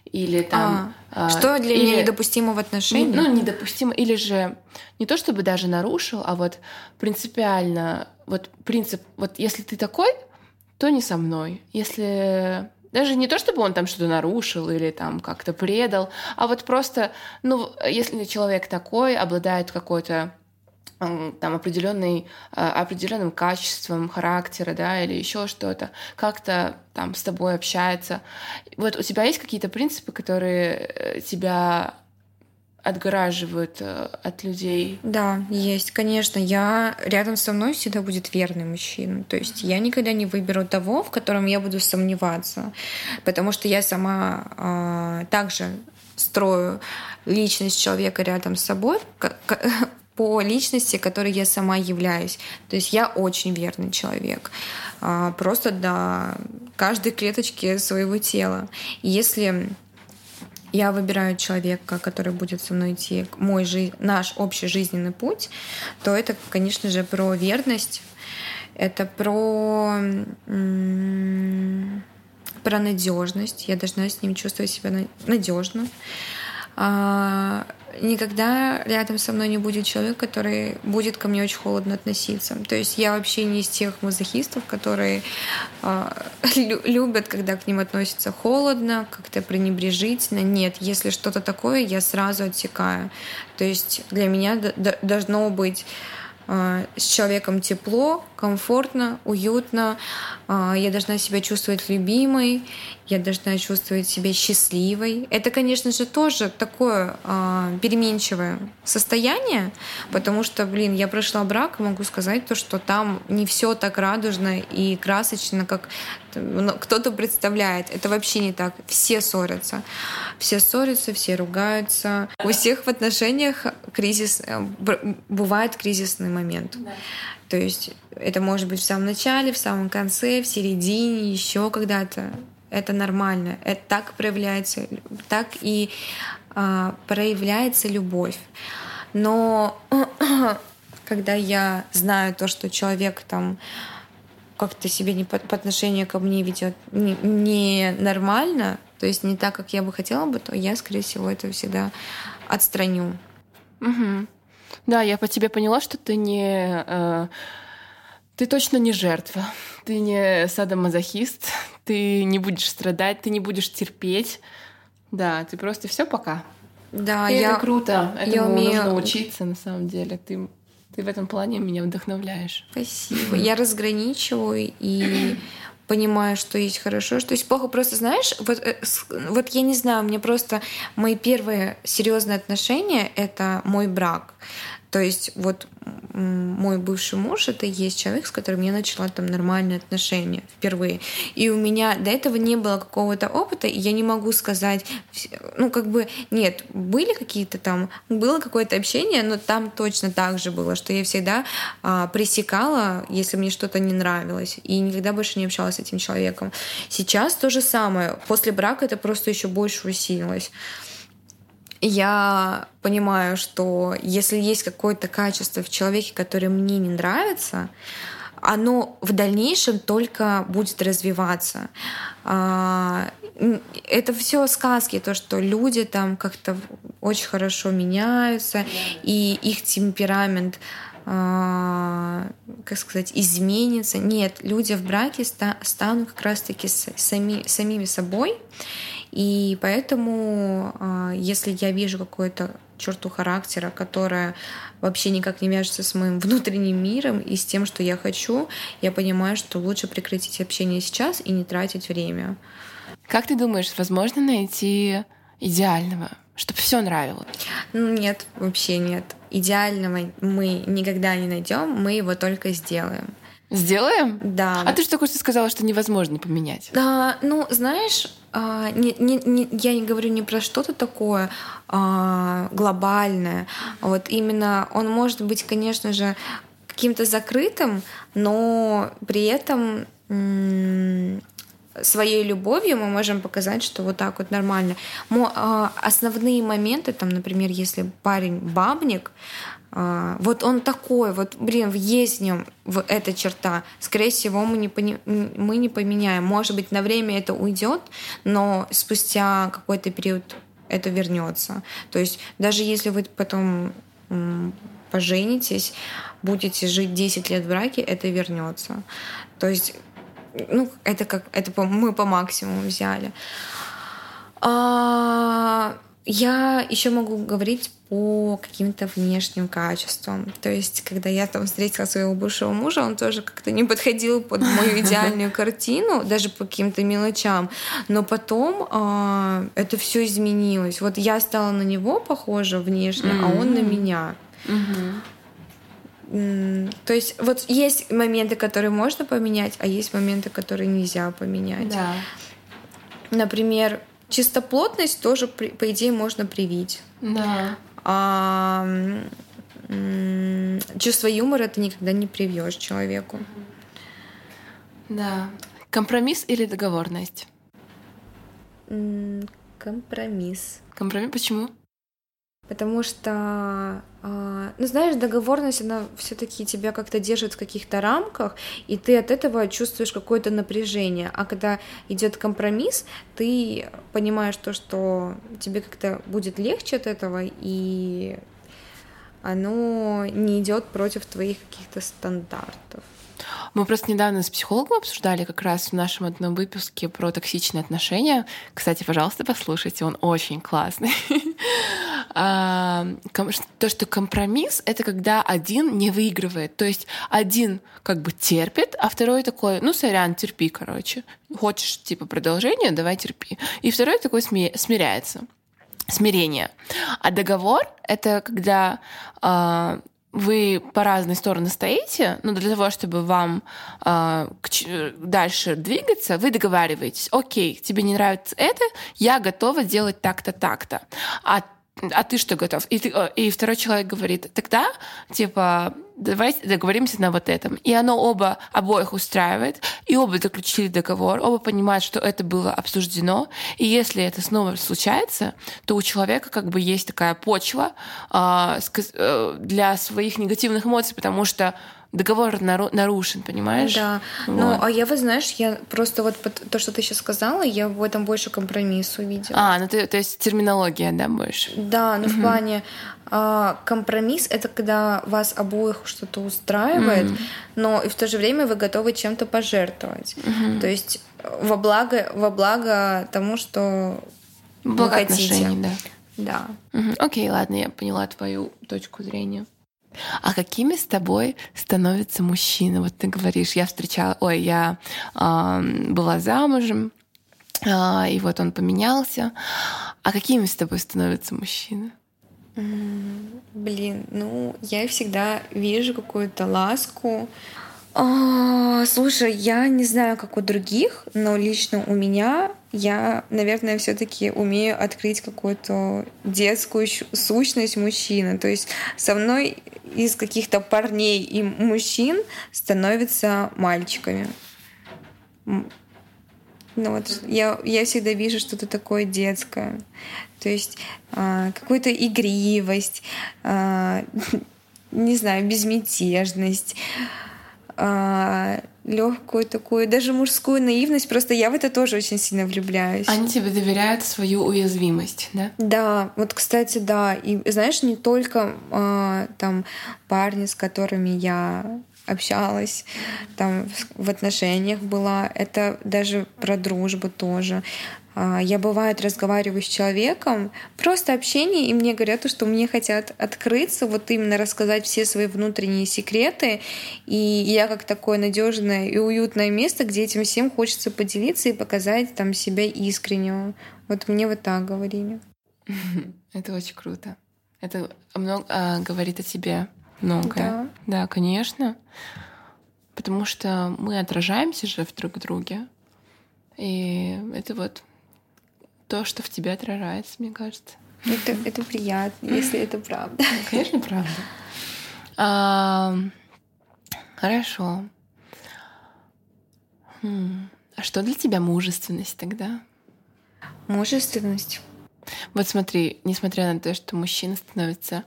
Или там... А, а, что для или, меня недопустимо в отношениях? Ну, недопустимо. Или же не то чтобы даже нарушил, а вот принципиально, вот принцип, вот если ты такой, то не со мной. Если даже не то, чтобы он там что-то нарушил или там как-то предал, а вот просто, ну, если человек такой, обладает какой-то там определенный, а, определенным качеством характера, да, или еще что-то, как-то там с тобой общается. Вот у тебя есть какие-то принципы, которые э, тебя отгораживают э, от людей? Да, есть, конечно. Я рядом со мной всегда будет верный мужчина. То есть я никогда не выберу того, в котором я буду сомневаться, потому что я сама э, также строю личность человека рядом с собой, по личности, которой я сама являюсь. То есть я очень верный человек. А, просто до каждой клеточки своего тела. Если я выбираю человека, который будет со мной идти мой жи- наш общий жизненный путь, то это, конечно же, про верность, это про про надежность. Я должна с ним чувствовать себя надежно. А, никогда рядом со мной не будет человек, который будет ко мне очень холодно относиться. То есть я вообще не из тех мазохистов, которые <laughs> э, любят, когда к ним относятся холодно, как-то пренебрежительно. Нет, если что-то такое, я сразу отсекаю. То есть для меня должно быть э, с человеком тепло, комфортно, уютно. Э, я должна себя чувствовать любимой я должна чувствовать себя счастливой. Это, конечно же, тоже такое э, переменчивое состояние, потому что, блин, я прошла брак, и могу сказать то, что там не все так радужно и красочно, как ну, кто-то представляет. Это вообще не так. Все ссорятся. Все ссорятся, все ругаются. У всех в отношениях кризис, э, бывает кризисный момент. То есть это может быть в самом начале, в самом конце, в середине, еще когда-то это нормально. Это так проявляется, так и э, проявляется любовь. Но <clears throat> когда я знаю то, что человек там как-то себя не по, по отношению ко мне ведет не, не нормально, то есть не так, как я бы хотела бы, то я, скорее всего, это всегда отстраню. Угу. Да, я по тебе поняла, что ты не э, ты точно не жертва, ты не садомазохист, ты не будешь страдать, ты не будешь терпеть. Да, ты просто все пока. Да, и я это круто. Этому я умею... нужно учиться на самом деле. Ты ты в этом плане меня вдохновляешь. Спасибо. Я разграничиваю и понимаю, что есть хорошо, что есть плохо. Просто знаешь, вот, э, вот я не знаю, мне просто мои первые серьезные отношения это мой брак. То есть вот мой бывший муж это и есть человек, с которым я начала там нормальные отношения впервые. И у меня до этого не было какого-то опыта, и я не могу сказать, ну как бы нет, были какие-то там, было какое-то общение, но там точно так же было, что я всегда а, пресекала, если мне что-то не нравилось, и никогда больше не общалась с этим человеком. Сейчас то же самое. После брака это просто еще больше усилилось я понимаю, что если есть какое-то качество в человеке, которое мне не нравится, оно в дальнейшем только будет развиваться. А, это все сказки, то, что люди там как-то очень хорошо меняются, и их темперамент а, как сказать, изменится. Нет, люди в браке станут как раз-таки сами, самими собой, и поэтому, а, если я вижу какую-то черту характера, которая вообще никак не вяжется с моим внутренним миром и с тем, что я хочу, я понимаю, что лучше прекратить общение сейчас и не тратить время. Как ты думаешь, возможно найти идеального, чтобы все нравилось? Ну нет, вообще нет. Идеального мы никогда не найдем, мы его только сделаем. Сделаем? Да. А ты что такое что сказала, что невозможно поменять? Да, ну, знаешь, а, не, не, не, я не говорю не про что-то такое а, глобальное. Вот именно он может быть, конечно же, каким-то закрытым, но при этом своей любовью мы можем показать, что вот так вот нормально. Мо, а, основные моменты, там, например, если парень бабник, а, вот он такой, вот, блин, есть в нем в эта черта. Скорее всего, мы не, пони, мы не поменяем. Может быть, на время это уйдет, но спустя какой-то период это вернется. То есть даже если вы потом поженитесь, будете жить 10 лет в браке, это вернется. То есть, ну, это как это мы по максимуму взяли. А, я еще могу говорить по каким-то внешним качествам. То есть, когда я там встретила своего бывшего мужа, он тоже как-то не подходил под мою <laughs> идеальную картину, даже по каким-то мелочам. Но потом э, это все изменилось. Вот я стала на него похожа внешне, mm-hmm. а он на меня. Mm-hmm. То есть вот есть моменты, которые можно поменять, а есть моменты, которые нельзя поменять. Да. Например, чистоплотность тоже, по идее, можно привить. Да. А чувство юмора ты никогда не привьешь человеку. Да. Компромисс или договорность? Компромисс. Компромисс почему? Потому что, а, ну знаешь, договорность, она все-таки тебя как-то держит в каких-то рамках, и ты от этого чувствуешь какое-то напряжение. А когда идет компромисс, ты понимаешь то, что тебе как-то будет легче от этого, и оно не идет против твоих каких-то стандартов. Мы просто недавно с психологом обсуждали как раз в нашем одном выпуске про токсичные отношения. Кстати, пожалуйста, послушайте, он очень классный. <laughs> А, то, что компромисс — это когда один не выигрывает. То есть один как бы терпит, а второй такой, ну, сорян, терпи, короче. Хочешь, типа, продолжение, давай терпи. И второй такой смиряется смирение. А договор — это когда э, вы по разные стороны стоите, но для того, чтобы вам э, дальше двигаться, вы договариваетесь, окей, тебе не нравится это, я готова делать так-то, так-то. А а ты что готов? И, э, и второй человек говорит, тогда, типа, давайте договоримся на вот этом. И оно оба, обоих устраивает, и оба заключили договор, оба понимают, что это было обсуждено. И если это снова случается, то у человека как бы есть такая почва э, для своих негативных эмоций, потому что договор нарушен, понимаешь? Да. Ну, вот. Ну, а я вот, знаешь, я просто вот то, что ты сейчас сказала, я в этом больше компромисс увидела. А, ну ты, то есть терминология, да, больше? Да, ну угу. в плане а, компромисс это когда вас обоих что-то устраивает, mm. но и в то же время вы готовы чем-то пожертвовать. Mm-hmm. То есть во благо, во благо тому, что вы хотите. Да. Да. Угу. Окей, ладно, я поняла твою точку зрения. А какими с тобой становятся мужчины? Вот ты говоришь, я встречала, ой, я э, была замужем, э, и вот он поменялся. А какими с тобой становятся мужчины? Блин, ну я всегда вижу какую-то ласку, а, слушай, я не знаю, как у других, но лично у меня я, наверное, все-таки умею открыть какую-то детскую сущность мужчины. То есть со мной из каких-то парней и мужчин становятся мальчиками. Ну вот я, я всегда вижу что-то такое детское. То есть э, какую-то игривость, э, <laughs> не знаю, безмятежность а, легкую такую, даже мужскую наивность. Просто я в это тоже очень сильно влюбляюсь. Они тебе доверяют свою уязвимость, да? Да, вот, кстати, да. И знаешь, не только а, там парни, с которыми я общалась, там в отношениях была, это даже про дружбу тоже. А, я бывает разговариваю с человеком, просто общение, и мне говорят, что мне хотят открыться, вот именно рассказать все свои внутренние секреты, и я как такое надежное и уютное место, где этим всем хочется поделиться и показать там себя искреннего. Вот мне вот так говорили. <laughs> Это очень круто. Это много а, говорит о тебе многое. Да. да, конечно. Потому что мы отражаемся же в друг друге. И это вот то, что в тебе отражается, мне кажется. Это, это приятно, если это правда. Ну, конечно, правда. А, хорошо. Хм. А что для тебя мужественность тогда? Мужественность. Вот смотри, несмотря на то, что мужчина становится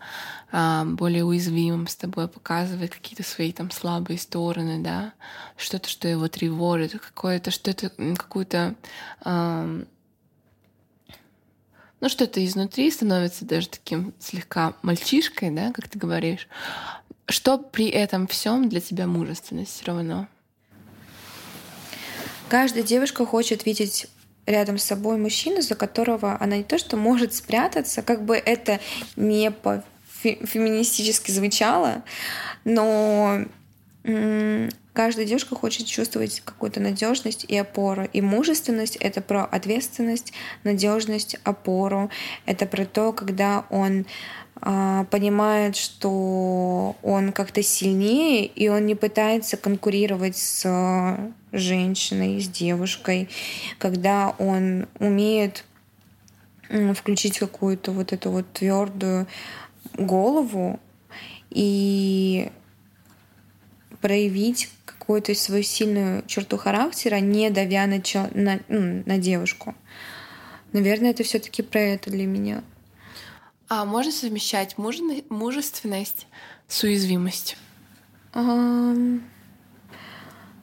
а, более уязвимым с тобой, показывает какие-то свои там слабые стороны, да, что-то, что его тревожит, какое-то что-то, какую-то а, ну, что-то изнутри становится даже таким слегка мальчишкой, да, как ты говоришь. Что при этом всем для тебя мужественность все равно? Каждая девушка хочет видеть рядом с собой мужчину, за которого она не то что может спрятаться, как бы это не по феминистически звучало, но Каждая девушка хочет чувствовать какую-то надежность и опору. И мужественность — это про ответственность, надежность, опору. Это про то, когда он э, понимает, что он как-то сильнее, и он не пытается конкурировать с женщиной, с девушкой, когда он умеет включить какую-то вот эту вот твердую голову и проявить какую-то свою сильную черту характера, не давя на, на, ну, на девушку. Наверное, это все-таки про это для меня. А можно совмещать мужественность с уязвимостью?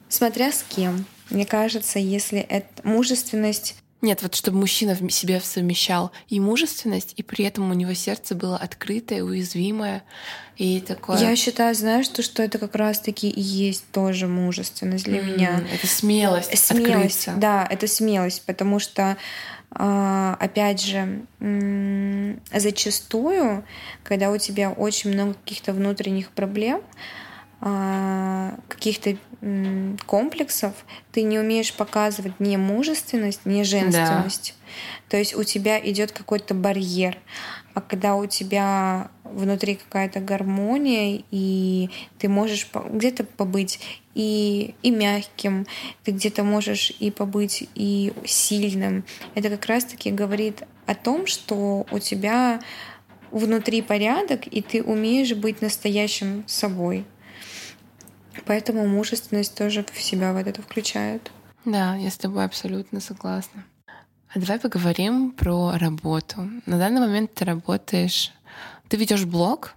Смотря с кем. Мне кажется, если это мужественность нет, вот чтобы мужчина в себе совмещал и мужественность, и при этом у него сердце было открытое, уязвимое и такое. Я считаю, знаешь, что, что это как раз-таки и есть тоже мужественность для mm, меня. Это смелость. Смелость, открыться. да, это смелость, потому что а, опять же, зачастую, когда у тебя очень много каких-то внутренних проблем, каких-то комплексов, ты не умеешь показывать ни мужественность, ни женственность. Да. То есть у тебя идет какой-то барьер. А когда у тебя внутри какая-то гармония, и ты можешь где-то побыть и, и мягким, ты где-то можешь и побыть и сильным, это как раз-таки говорит о том, что у тебя внутри порядок, и ты умеешь быть настоящим собой. Поэтому мужественность тоже в себя вот это включает. Да, я с тобой абсолютно согласна. А давай поговорим про работу. На данный момент ты работаешь, ты ведешь блог,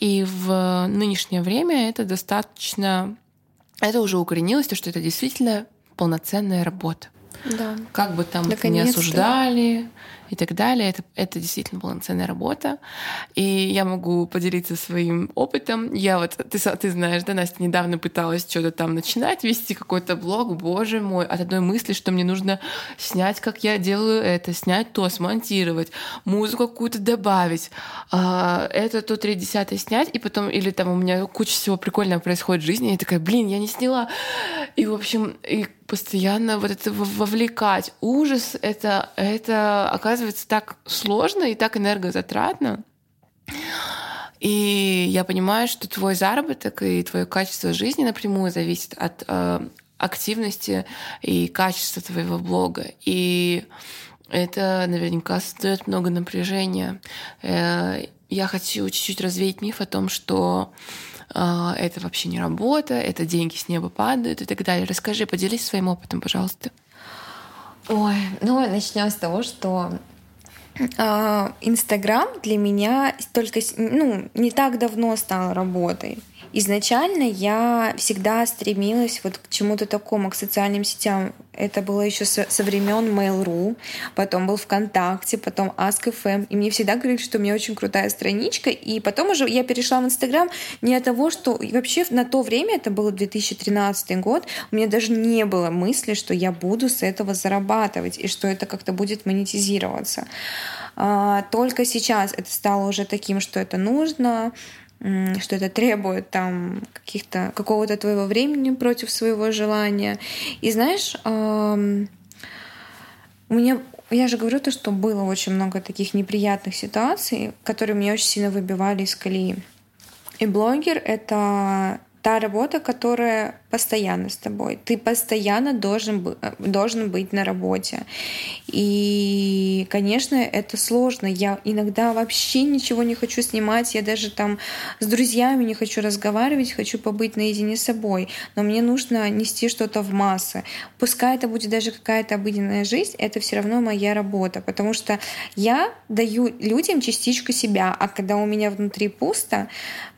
и в нынешнее время это достаточно, это уже укоренилось, то, что это действительно полноценная работа. Да. Как бы там не осуждали, и так далее. Это, это действительно полноценная работа. И я могу поделиться своим опытом. Я вот, ты, ты знаешь, да, Настя недавно пыталась что-то там начинать, вести какой-то блог, боже мой, от одной мысли, что мне нужно снять, как я делаю это, снять то, смонтировать, музыку какую-то добавить, а, это то три десятое снять, и потом, или там у меня куча всего прикольного происходит в жизни, и я такая, блин, я не сняла. И, в общем, и постоянно вот это вовлекать. Ужас это, это оказывается так сложно и так энергозатратно. И я понимаю, что твой заработок и твое качество жизни напрямую зависит от э, активности и качества твоего блога. И это наверняка создает много напряжения. Э, я хочу чуть-чуть развеять миф о том, что а, это вообще не работа, это деньги с неба падают и так далее. Расскажи, поделись своим опытом, пожалуйста. Ой, ну начнем с того, что а, Инстаграм для меня только ну, не так давно стал работой. Изначально я всегда стремилась вот к чему-то такому, к социальным сетям. Это было еще со, со времен Mail.ru, потом был ВКонтакте, потом Ask.fm. И мне всегда говорили, что у меня очень крутая страничка. И потом уже я перешла в Инстаграм не от того, что вообще на то время, это было 2013 год, у меня даже не было мысли, что я буду с этого зарабатывать и что это как-то будет монетизироваться. А, только сейчас это стало уже таким, что это нужно, что это требует там каких-то какого-то твоего времени против своего желания. И знаешь, у меня я же говорю то, что было очень много таких неприятных ситуаций, которые меня очень сильно выбивали из колеи. И блогер — это та работа, которая постоянно с тобой. Ты постоянно должен, э, должен быть на работе. И, конечно, это сложно. Я иногда вообще ничего не хочу снимать. Я даже там с друзьями не хочу разговаривать, хочу побыть наедине с собой. Но мне нужно нести что-то в массы. Пускай это будет даже какая-то обыденная жизнь, это все равно моя работа. Потому что я даю людям частичку себя, а когда у меня внутри пусто,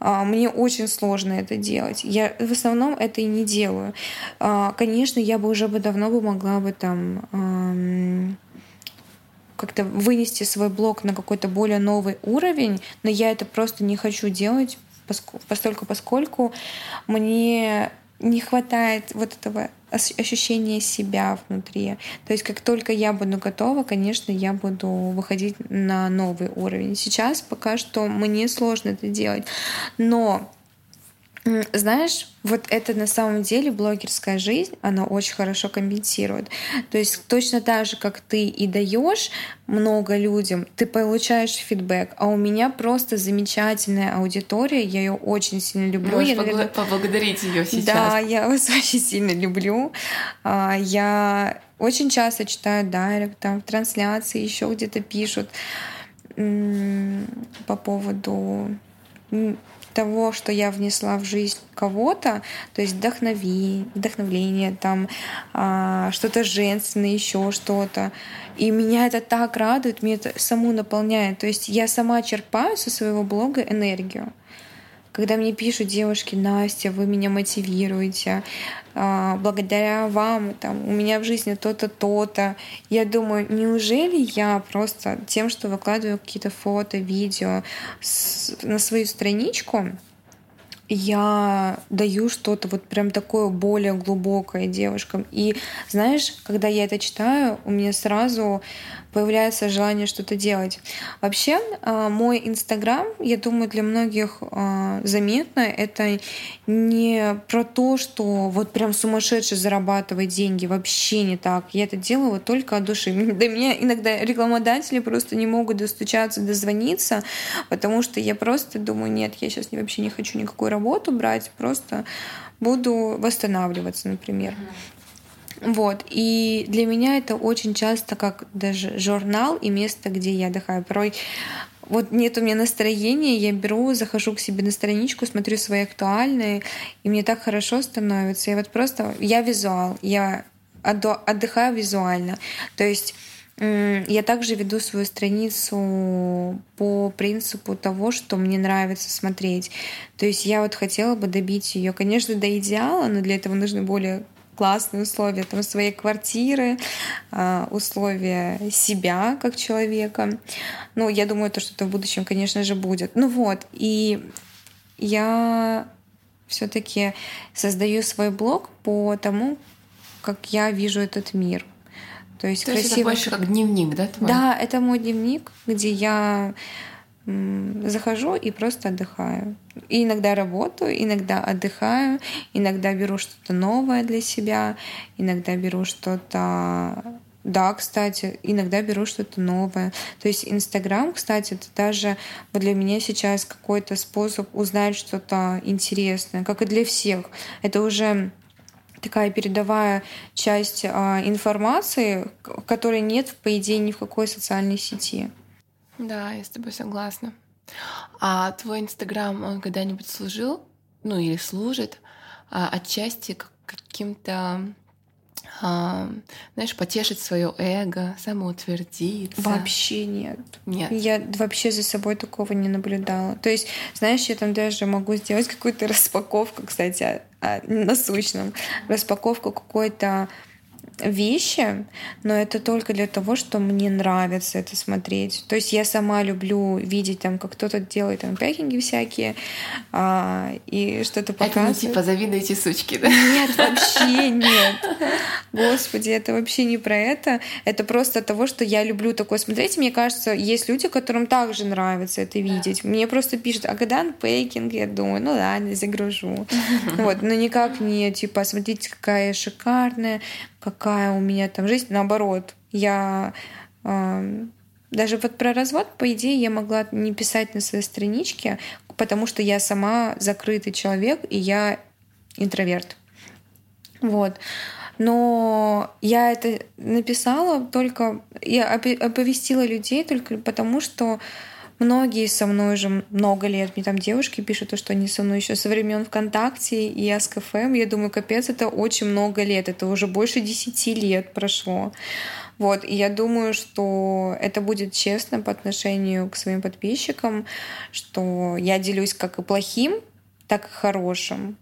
а, мне очень сложно это делать. Я в основном это и не делаю. А, конечно, я бы уже бы давно бы могла бы там как-то вынести свой блог на какой-то более новый уровень, но я это просто не хочу делать, поскольку, поскольку мне не хватает вот этого ощущения себя внутри. То есть как только я буду готова, конечно, я буду выходить на новый уровень. Сейчас пока что мне сложно это делать, но знаешь, вот это на самом деле блогерская жизнь, она очень хорошо компенсирует. То есть точно так же, как ты и даешь много людям, ты получаешь фидбэк, а у меня просто замечательная аудитория, я ее очень сильно люблю. Можешь я, наверное... поблагодарить ее сейчас. Да, я вас <laughs> очень сильно люблю. А, я очень часто читаю дайрект, там в трансляции еще где-то пишут по поводу того, что я внесла в жизнь кого-то, то есть вдохнови, вдохновление, там а, что-то женственное, еще что-то. И меня это так радует, меня это саму наполняет. То есть я сама черпаю со своего блога энергию. Когда мне пишут девушки, Настя, вы меня мотивируете, а, благодаря вам там, у меня в жизни то-то, то-то. Я думаю, неужели я просто тем, что выкладываю какие-то фото, видео на свою страничку, я даю что-то вот прям такое более глубокое девушкам. И знаешь, когда я это читаю, у меня сразу появляется желание что-то делать. Вообще, а, мой Инстаграм, я думаю, для многих а, заметно, это не про то, что вот прям сумасшедше зарабатывать деньги, вообще не так. Я это делаю вот только от души. <laughs> До меня иногда рекламодатели просто не могут достучаться, дозвониться, потому что я просто думаю, нет, я сейчас вообще не хочу никакую работу брать, просто буду восстанавливаться, например. Вот. И для меня это очень часто как даже журнал и место, где я отдыхаю. Порой вот нет у меня настроения, я беру, захожу к себе на страничку, смотрю свои актуальные, и мне так хорошо становится. Я вот просто, я визуал, я отдыхаю визуально. То есть я также веду свою страницу по принципу того, что мне нравится смотреть. То есть я вот хотела бы добить ее, конечно, до идеала, но для этого нужны более классные условия там, своей квартиры, а, условия себя как человека. Ну, я думаю, то, что это в будущем, конечно же, будет. Ну вот, и я все-таки создаю свой блог по тому, как я вижу этот мир. То есть, То красиво... это больше как дневник, да? Твой? Да, это мой дневник, где я захожу и просто отдыхаю. И иногда работаю, иногда отдыхаю, иногда беру что-то новое для себя, иногда беру что-то да, кстати, иногда беру что-то новое. То есть Инстаграм, кстати, это даже для меня сейчас какой-то способ узнать что-то интересное, как и для всех. Это уже такая передовая часть а, информации, которой нет, по идее, ни в какой социальной сети. Да, я с тобой согласна. А твой Инстаграм, он когда-нибудь служил, ну или служит, а, отчасти каким-то а, знаешь, потешить свое эго, самоутвердиться. Вообще нет. Нет. Я вообще за собой такого не наблюдала. То есть, знаешь, я там даже могу сделать какую-то <laughs> распаковку, кстати, о, о насущном. Распаковку какой-то вещи, но это только для того, что мне нравится это смотреть. То есть я сама люблю видеть там, как кто-то делает там пекинги всякие а, и что-то показывает. Это не типа завидуйте сучки, да? Нет, вообще нет. Господи, это вообще не про это. Это просто от того, что я люблю такое смотреть. Мне кажется, есть люди, которым также нравится это видеть. Мне просто пишут, а когда пейкинг? Я думаю, ну ладно, загружу. <laughs> Вот, но никак не типа, смотрите, какая шикарная какая у меня там жизнь. Наоборот, я э, даже вот про развод, по идее, я могла не писать на своей страничке, потому что я сама закрытый человек, и я интроверт. Вот. Но я это написала только, я оповестила людей только потому, что Многие со мной уже много лет. Мне там девушки пишут, что они со мной еще со времен ВКонтакте и АСКФМ. Я думаю, капец, это очень много лет. Это уже больше десяти лет прошло. Вот, и я думаю, что это будет честно по отношению к своим подписчикам, что я делюсь как и плохим, так и хорошим.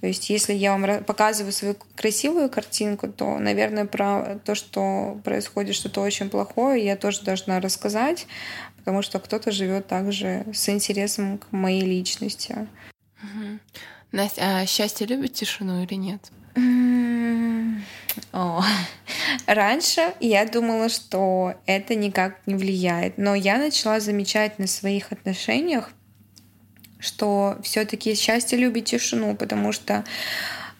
То есть, если я вам показываю свою красивую картинку, то, наверное, про то, что происходит что-то очень плохое, я тоже должна рассказать, потому что кто-то живет также с интересом к моей личности. Угу. Настя, а счастье любит тишину или нет? О. Раньше я думала, что это никак не влияет, но я начала замечать на своих отношениях, что все-таки счастье любит тишину, потому что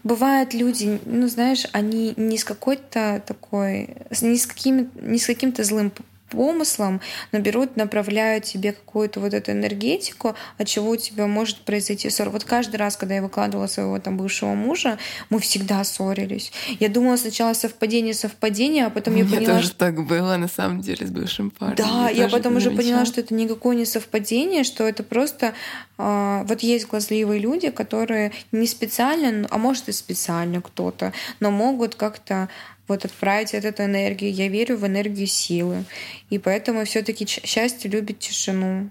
бывают люди, ну знаешь, они не с какой-то такой, не с, каким, не с каким-то злым помыслам, но берут, направляют тебе какую-то вот эту энергетику, от чего у тебя может произойти ссор. Вот каждый раз, когда я выкладывала своего там бывшего мужа, мы всегда ссорились. Я думала сначала совпадение, совпадение, а потом я поняла, тоже что... так было, на самом деле, с бывшим парнем. Да, я потом уже поняла, что это никакое не совпадение, что это просто... а, вот есть глазливые люди, которые не специально, а может и специально кто-то, но могут как-то вот отправить от эту энергию. Я верю в энергию силы. И поэтому все таки счастье любит тишину.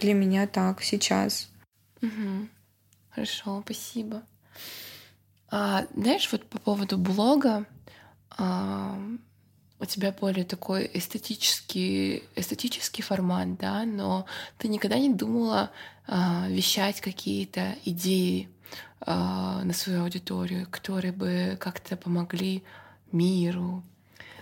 Для меня так сейчас. Мгм. Хорошо, спасибо. А, знаешь, вот по поводу блога, а, у тебя более такой эстетический, эстетический формат, да, но ты никогда не думала а, вещать какие-то идеи а, на свою аудиторию, которые бы как-то помогли миру,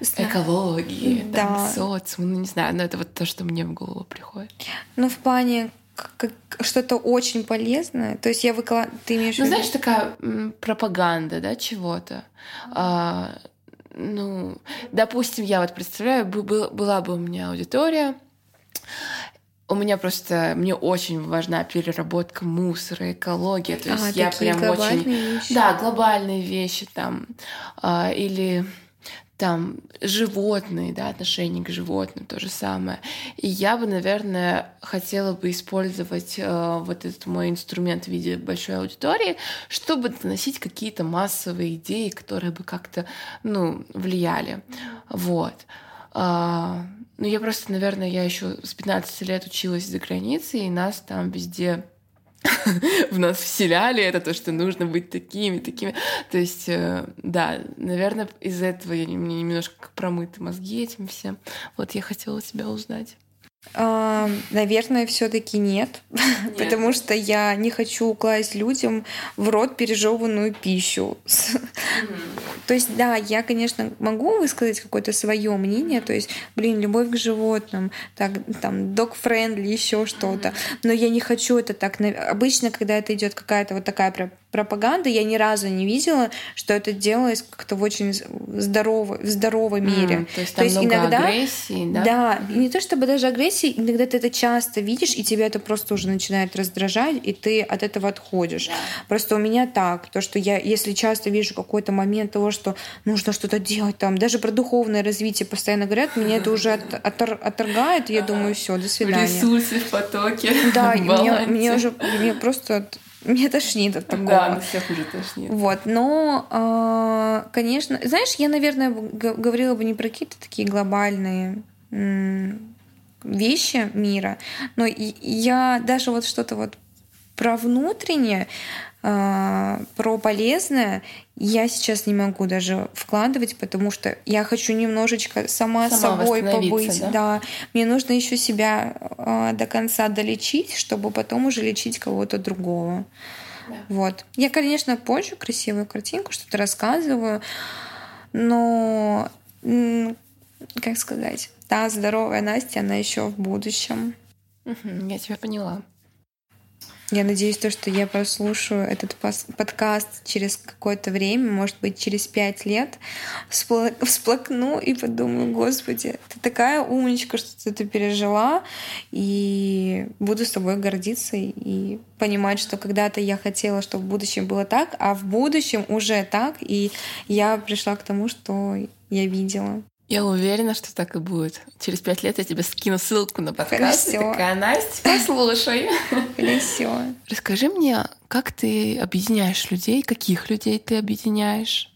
Знаю. экологии, там, Да. социуму, ну не знаю, но это вот то, что мне в голову приходит. Ну, в плане как что-то очень полезное. То есть я выкладываю... Ты имеешь Ну, знаешь, такая пропаганда, да, чего-то. А, ну, допустим, я вот представляю, бы- бы- была бы у меня аудитория, у меня просто, мне очень важна переработка мусора, экология, то есть А, я прям очень... вещи. Да, глобальные вещи там, а, или там животные, да, отношение к животным, то же самое. И я бы, наверное, хотела бы использовать э, вот этот мой инструмент в виде большой аудитории, чтобы доносить какие-то массовые идеи, которые бы как-то, ну, влияли. Вот. А, ну, я просто, наверное, я еще с 15 лет училась за границей, и нас там везде <laughs> в нас вселяли это, то, что нужно быть такими, такими. То есть, э, да, наверное, из-за этого я, не- мне немножко промыты мозги этим всем. Вот я хотела тебя узнать. А, наверное, все-таки <laughs> нет, потому что я не хочу класть людям в рот пережеванную пищу. <laughs> То есть, да, я, конечно, могу высказать какое-то свое мнение, то есть, блин, любовь к животным, так, там, dog-friendly, еще что-то, но я не хочу это так. Обычно, когда это идет какая-то вот такая про- пропаганда, я ни разу не видела, что это делалось как-то в очень здоровой, в здоровой мере. М, То есть там много агрессии, да? Да, не то чтобы даже агрессии, иногда ты это часто видишь, и тебя это просто уже начинает раздражать, и ты от этого отходишь. Просто у меня так, то, что я, если часто вижу какой-то момент того, что нужно что-то делать, там, даже про духовное развитие постоянно говорят, меня это уже от- отор- отторгает, я думаю, все, до В свидания. ресурсе, в потоке, Да, <laughs> в меня уже, мне просто, меня тошнит от такого. Да, всех уже тошнит. Вот, но, а, конечно, знаешь, я, наверное, говорила бы не про какие-то такие глобальные вещи мира, но я даже вот что-то вот про внутреннее, про полезное я сейчас не могу даже вкладывать, потому что я хочу немножечко сама, Сама собой побыть. да? Да, мне нужно еще себя а, до конца долечить, чтобы потом уже лечить кого-то другого. Вот. Я, конечно, позже красивую картинку, что-то рассказываю, но, как сказать, та здоровая Настя, она еще в будущем. Мгм, Я тебя поняла. Я надеюсь, то, что я прослушаю этот подкаст через какое-то время, может быть, через пять лет, вспла- всплакну и подумаю, господи, ты такая умничка, что ты это пережила, и буду с тобой гордиться и понимать, что когда-то я хотела, чтобы в будущем было так, а в будущем уже так, и я пришла к тому, что я видела. Я уверена, что так и будет. Через пять лет я тебе скину ссылку на подкаст. Хорошо. Такая, Настя, послушай. Все. Расскажи мне, как ты объединяешь людей, каких людей ты объединяешь,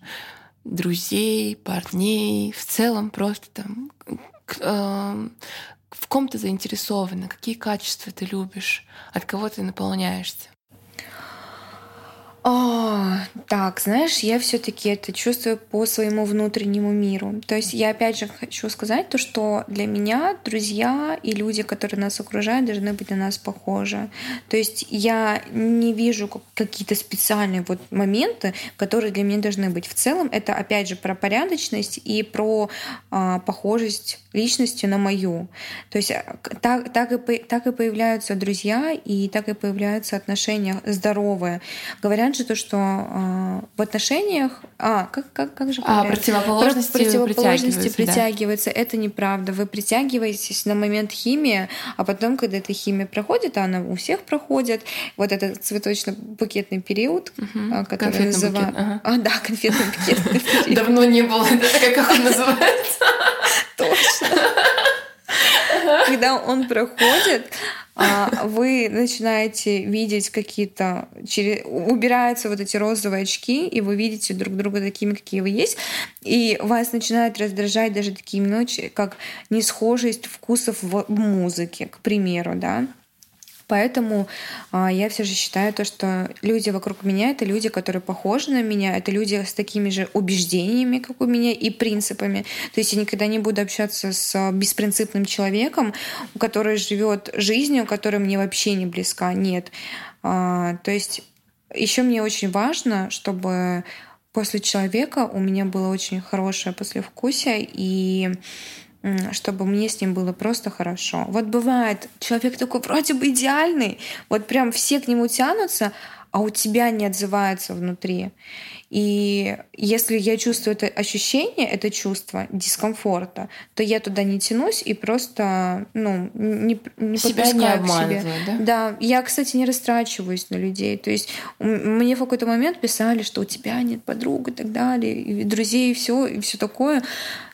друзей, парней, в целом просто там, эм, в ком ты заинтересована, какие качества ты любишь, от кого ты наполняешься. А, так, знаешь, я все-таки это чувствую по своему внутреннему миру. То есть я опять же хочу сказать то, что для меня друзья и люди, которые нас окружают, должны быть на нас похожи. То есть я не вижу как- какие-то специальные вот моменты, которые для меня должны быть. В целом это опять же про порядочность и про а, похожесть личности на мою. То есть к- так, так, и, так и появляются друзья, и так и появляются отношения здоровые. Говорят же то, что э, в отношениях... А, как, как, как же? А, противоположности, противоположности притягиваются. притягиваются. Да. Это неправда. Вы притягиваетесь на момент химии, а потом, когда эта химия проходит, а она у всех проходит, вот этот цветочно-букетный период, угу. который называют... Ага. А, да, конфетно-букетный период. Давно не было. Как он называется? <laughs> Точно. Когда он проходит, вы начинаете видеть какие-то... Убираются вот эти розовые очки, и вы видите друг друга такими, какие вы есть, и вас начинает раздражать даже такие мелочи, как несхожесть вкусов в музыке, к примеру, да. Поэтому а, я все же считаю то, что люди вокруг меня это люди, которые похожи на меня, это люди с такими же убеждениями, как у меня, и принципами. То есть я никогда не буду общаться с беспринципным человеком, который живет жизнью, которая мне вообще не близка. Нет. А, то есть еще мне очень важно, чтобы после человека у меня было очень хорошее послевкусие, и чтобы мне с ним было просто хорошо. Вот бывает, человек такой вроде бы идеальный, вот прям все к нему тянутся, а у тебя не отзывается внутри. И если я чувствую это ощущение, это чувство дискомфорта, то я туда не тянусь и просто ну, не, не Себя не к себе. Да? да, я, кстати, не растрачиваюсь на людей. То есть мне в какой-то момент писали, что у тебя нет подруг и так далее, и друзей, и все, и все такое.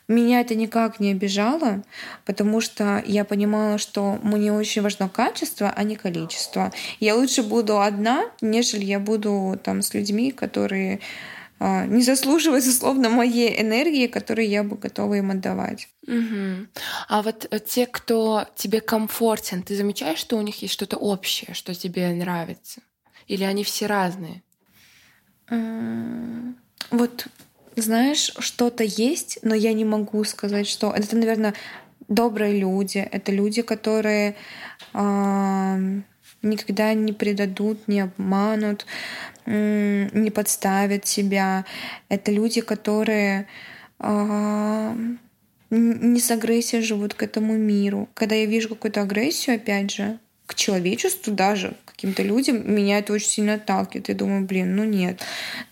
Меня это никак не обижало, потому что я понимала, что мне очень важно качество, а не количество. Я лучше буду одна, нежели я буду там с людьми, которые а, не заслуживают, условно, моей энергии, которую я бы готова им отдавать. Угу. А вот э, те, кто тебе комфортен, ты замечаешь, что у них есть что-то общее, что тебе нравится? Или они все разные? Вот знаешь, что-то есть, но я не могу сказать, что это, наверное, добрые люди. Это люди, которые э, никогда не предадут, не обманут, э, не подставят себя. Это люди, которые э, не с агрессией живут к этому миру. Когда я вижу какую-то агрессию, опять же, к человечеству даже, каким-то людям, меня это очень сильно отталкивает. Я думаю, блин, ну нет.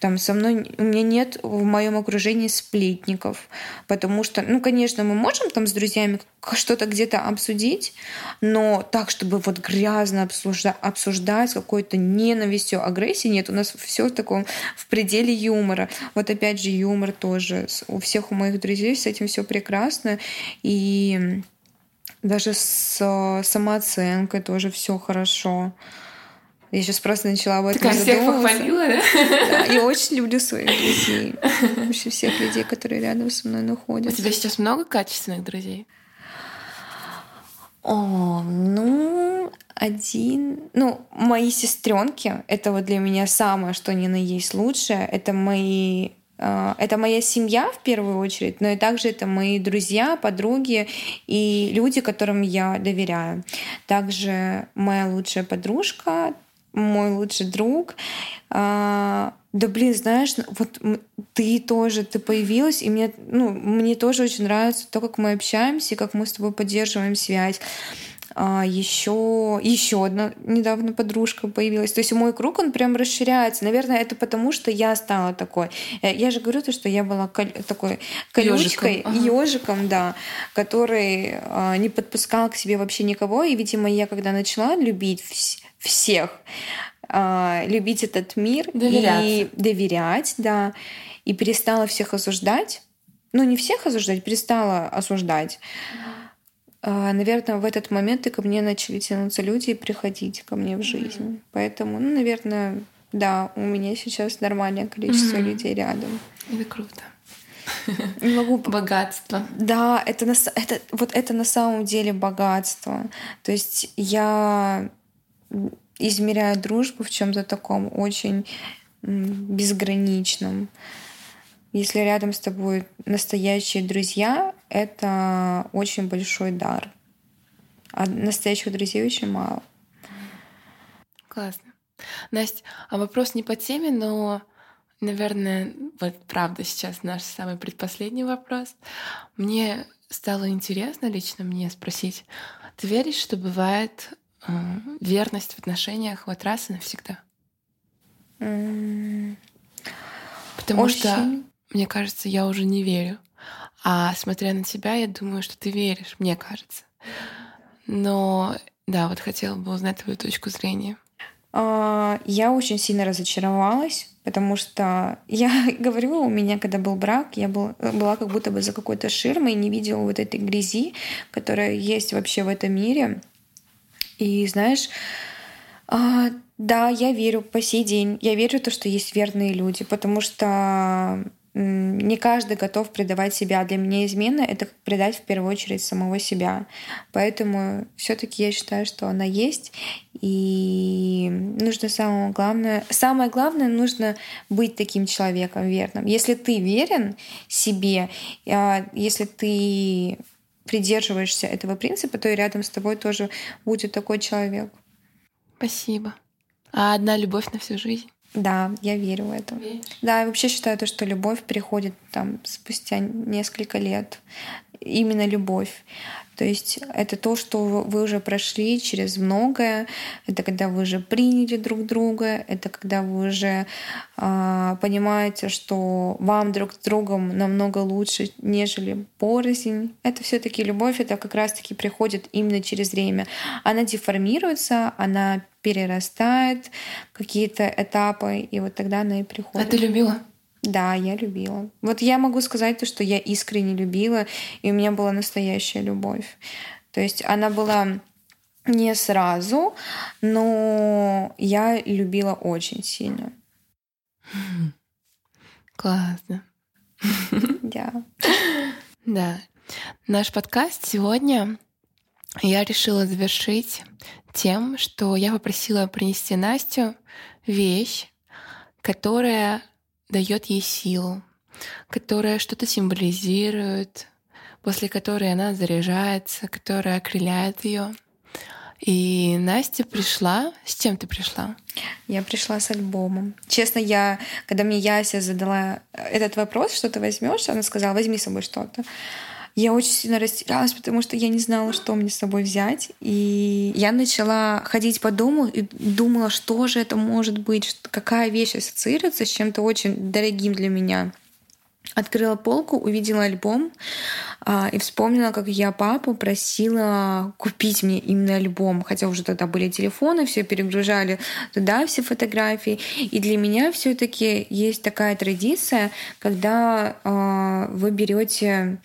Там со мной, у меня нет в моем окружении сплетников, потому что, ну, конечно, мы можем там с друзьями что-то где-то обсудить, но так, чтобы вот грязно обсуждать, обсуждать с какой-то ненавистью, агрессией, нет, у нас все в таком в пределе юмора. Вот опять же юмор тоже. У всех у моих друзей с этим все прекрасно. И даже с э, самооценкой тоже все хорошо. Я сейчас просто начала об этом Такая всех похвалила, да? да? Я очень люблю своих друзей. Вообще всех людей, которые рядом со мной находятся. У тебя сейчас много качественных друзей? О, ну, один... Ну, мои сестренки это вот для меня самое, что ни на есть лучшее. Это мои это моя семья в первую очередь, но и также это мои друзья, подруги и люди, которым я доверяю. Также моя лучшая подружка, мой лучший друг. А, да блин, знаешь, вот ты тоже, ты появилась, и мне, ну, мне тоже очень нравится то, как мы общаемся, как мы с тобой поддерживаем связь еще, еще одна недавно подружка появилась. То есть мой круг, он прям расширяется. Наверное, это потому, что я стала такой. Э, я же говорю то, что я была такой колючкой, ежиком, ага. да, который а, не подпускал к себе вообще никого. И, видимо, я когда начала любить вс- всех, а, любить этот мир и доверять, да, и перестала всех осуждать, ну не всех осуждать, перестала осуждать. А, наверное, в этот момент и ко мне начали тянуться люди и приходить ко мне в жизнь. Mm-hmm. Поэтому, ну, наверное, да, у меня сейчас нормальное количество mm-hmm. людей рядом. Это круто. <laughs> Не могу... <laughs> Богатство. Да, это, на... это вот это на самом деле богатство. То есть я измеряю дружбу в чем-то таком очень безграничном. Если рядом с тобой настоящие друзья, это очень большой дар. А настоящих друзей очень мало. Классно. Настя, а вопрос не по теме, но, наверное, вот правда сейчас наш самый предпоследний вопрос. Мне стало интересно лично мне спросить, ты веришь, что бывает э, верность в отношениях вот раз и навсегда? Потому Очень... что, мне кажется, я уже не верю. А смотря на тебя, я думаю, что ты веришь, мне кажется. Но да, вот хотела бы узнать твою точку зрения. А, я очень сильно разочаровалась, потому что <laughs> я говорю, у меня, когда был брак, я был, была как будто бы за какой-то ширмой, не видела вот этой грязи, которая есть вообще в этом мире. И знаешь, а, да, я верю по сей день. Я верю в то, что есть верные люди, потому что не каждый готов предавать себя. Для меня измена — это предать в первую очередь самого себя. Поэтому все таки я считаю, что она есть. И нужно самое главное... Самое главное, нужно быть таким человеком верным. Если ты верен себе, а, если ты придерживаешься этого принципа, то и рядом с тобой тоже будет такой человек. Спасибо. А одна любовь на всю жизнь? Да, я верю в это. Веришь? Да, я вообще считаю то, что любовь приходит там спустя несколько лет. Именно любовь. То есть это то, что вы уже прошли через многое. Это когда вы уже приняли друг друга. Это когда вы уже э, понимаете, что вам друг с другом намного лучше, нежели порознь. Это все таки любовь. Это как раз-таки приходит именно через время. Она деформируется, она перерастает какие-то этапы, и вот тогда она и приходит. А ты любила? Да, я любила. Вот я могу сказать то, что я искренне любила, и у меня была настоящая любовь. То есть она была не сразу, но я любила очень сильно. <laughs> Классно. Да. <laughs> Да. Наш подкаст сегодня я решила завершить тем, что я попросила принести Настю вещь, которая дает ей силу, которая что-то символизирует, после которой она заряжается, которая окрыляет ее. И Настя пришла. С чем ты пришла? Я пришла с альбомом. Честно, я, когда мне Яся задала этот вопрос, что ты возьмешь, она сказала, возьми с собой что-то. Я очень сильно растерялась, потому что я не знала, что мне с собой взять. И я начала ходить по дому и думала, что же это может быть, какая вещь ассоциируется с чем-то очень дорогим для меня. Открыла полку, увидела альбом а, и вспомнила, как я папу просила купить мне именно альбом. Хотя уже тогда были телефоны, все перегружали туда все фотографии. И для меня все-таки есть такая традиция, когда а, вы берете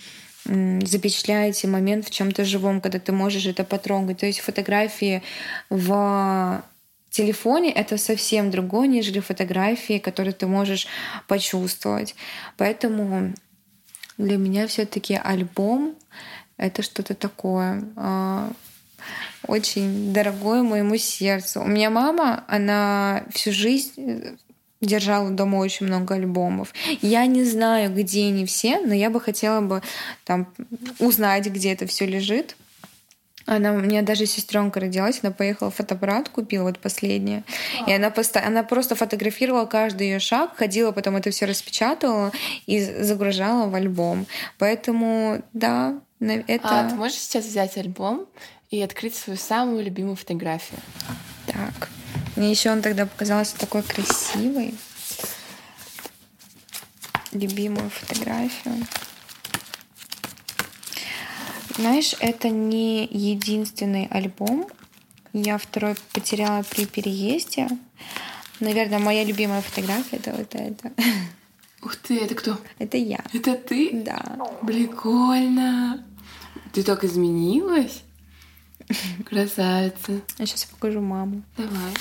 запечатляете момент в чем-то живом, когда ты можешь это потрогать. То есть фотографии в телефоне это совсем другое, нежели фотографии, которые ты можешь почувствовать. Поэтому для меня все-таки альбом это что-то такое а, очень дорогое моему сердцу. У меня мама, она всю жизнь держала дома очень много альбомов. Я не знаю, где они все, но я бы хотела бы там узнать, где это все лежит. Она, у меня даже сестренка родилась, она поехала фотоаппарат, купила вот последнее. И она, поста- она просто фотографировала каждый ее шаг, ходила, потом это все распечатывала и загружала в альбом. Поэтому, да, это... А ты можешь сейчас взять альбом и открыть свою самую любимую фотографию? Так. Мне еще он тогда показался такой красивый. Любимую фотографию. Знаешь, это не единственный альбом. Я второй потеряла при переезде. Наверное, моя любимая фотография это вот это. <laughs> Ух ты, это кто? Это я. Это ты? Да. Прикольно. Ты так изменилась? <laughs> Красавица. Я сейчас покажу маму. Давай.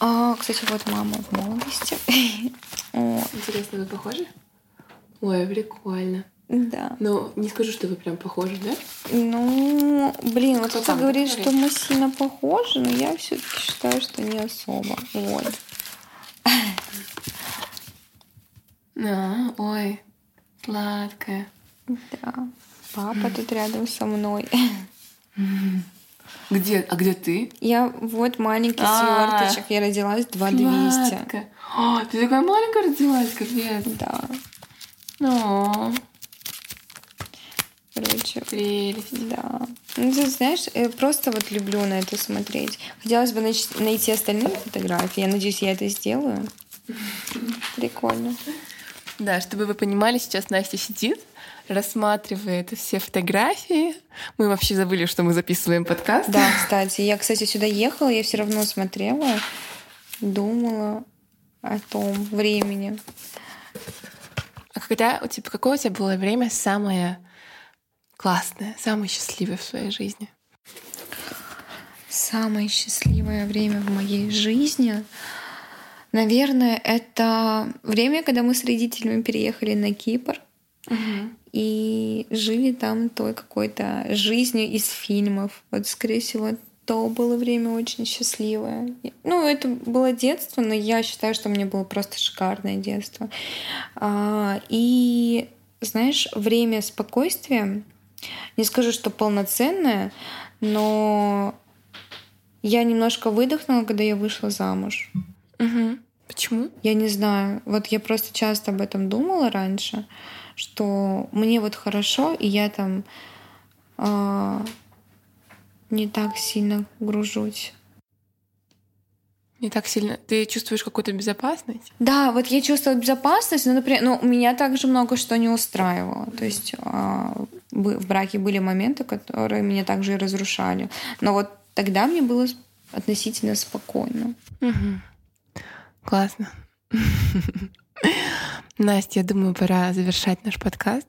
А, кстати, вот мама в молодости. <laughs> Интересно, вы похожи? Ой, прикольно. Да. Ну, не скажу, что вы прям похожи, да? Ну, блин, вот кто говорит, что мы сильно похожи, но я все-таки считаю, что не особо. Вот. <laughs> А, ой, сладкая. Да. Папа тут рядом со мной. <laughs> Где? А где ты? Я вот маленький а. сверточек. Я родилась 2200. О, ты такая маленькая родилась, капец. Да. О. Короче. Прелесть. Да. Ну, ты знаешь, я просто вот люблю на это смотреть. Хотелось бы найти остальные фотографии. Я надеюсь, я это сделаю. <laughs> Прикольно. Да, чтобы вы понимали, сейчас Настя сидит, рассматривает все фотографии. Мы вообще забыли, что мы записываем подкаст. Да, кстати. Я, кстати, сюда ехала, я все равно смотрела, думала о том времени. А когда у тебя, какое у тебя было время самое классное, самое счастливое в своей жизни? Самое счастливое время в моей жизни, наверное, это время, когда мы с родителями переехали на Кипр Угу. И жили там той какой-то жизнью из фильмов. Вот, скорее всего, то было время очень счастливое. Ну, это было детство, но я считаю, что мне было просто шикарное детство. А, и, знаешь, время спокойствия, не скажу, что полноценное, но я немножко выдохнула, когда я вышла замуж. Угу. Почему? Я не знаю. Вот я просто часто об этом думала раньше, что мне вот хорошо, и я там э, не так сильно гружусь. Не так сильно. Ты чувствуешь какую-то безопасность? Да, вот я чувствовала безопасность, но, например, ну, меня также много что не устраивало. То есть э, в браке были моменты, которые меня также и разрушали. Но вот тогда мне было относительно спокойно. Угу. Классно. <laughs> Настя, я думаю, пора завершать наш подкаст.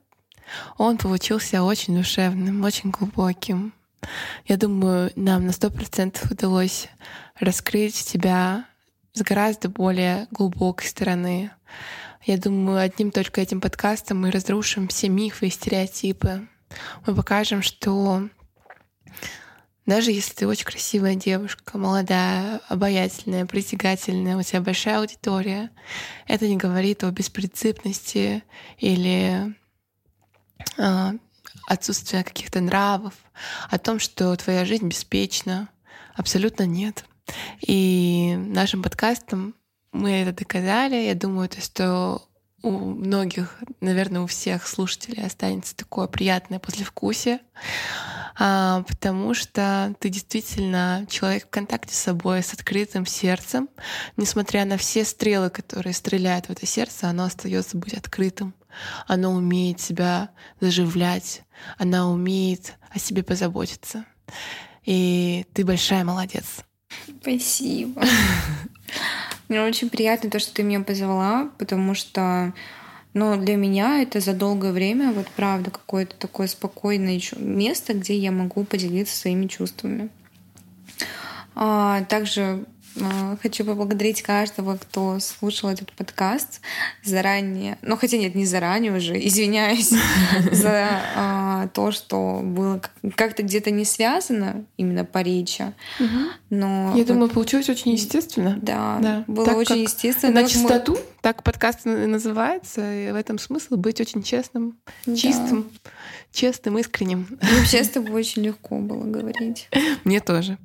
Он получился очень душевным, очень глубоким. Я думаю, нам на сто процентов удалось раскрыть тебя с гораздо более глубокой стороны. Я думаю, одним только этим подкастом мы разрушим все мифы и стереотипы. Мы покажем, что даже если ты очень красивая девушка, молодая, обаятельная, притягательная, у тебя большая аудитория, это не говорит о беспринципности или э, отсутствии каких-то нравов, о том, что твоя жизнь беспечна. Абсолютно нет. И нашим подкастом мы это доказали. Я думаю, то, что у многих, наверное, у всех слушателей останется такое приятное послевкусие, потому что ты действительно человек в контакте с собой, с открытым сердцем. Несмотря на все стрелы, которые стреляют в это сердце, оно остается быть открытым. Оно умеет себя заживлять, она умеет о себе позаботиться. И ты большая молодец. Спасибо. <laughs> Мне очень приятно то, что ты меня позвала, потому что ну, для меня это за долгое время, вот правда, какое-то такое спокойное место, где я могу поделиться своими чувствами. А, также Хочу поблагодарить каждого, кто слушал этот подкаст заранее. Ну, хотя нет, не заранее уже. <laughs> Извиняюсь <laughs> за а, то, что было как-то где-то не связано именно по речи. Но Я вот, думаю, получилось очень естественно. Да, да. было так очень естественно. На чистоту, мы... так подкаст называется, и в этом смысл быть очень честным, да. чистым, честным, искренним. И вообще с тобой очень легко было говорить. <laughs> Мне тоже.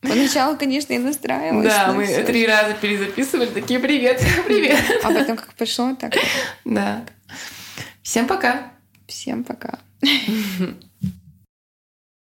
Поначалу, конечно, я настраивалась. Да, мы все. три раза перезаписывали, такие привет, <laughs> привет. А потом как пошло, так. Да. Всем пока. Всем пока. <laughs>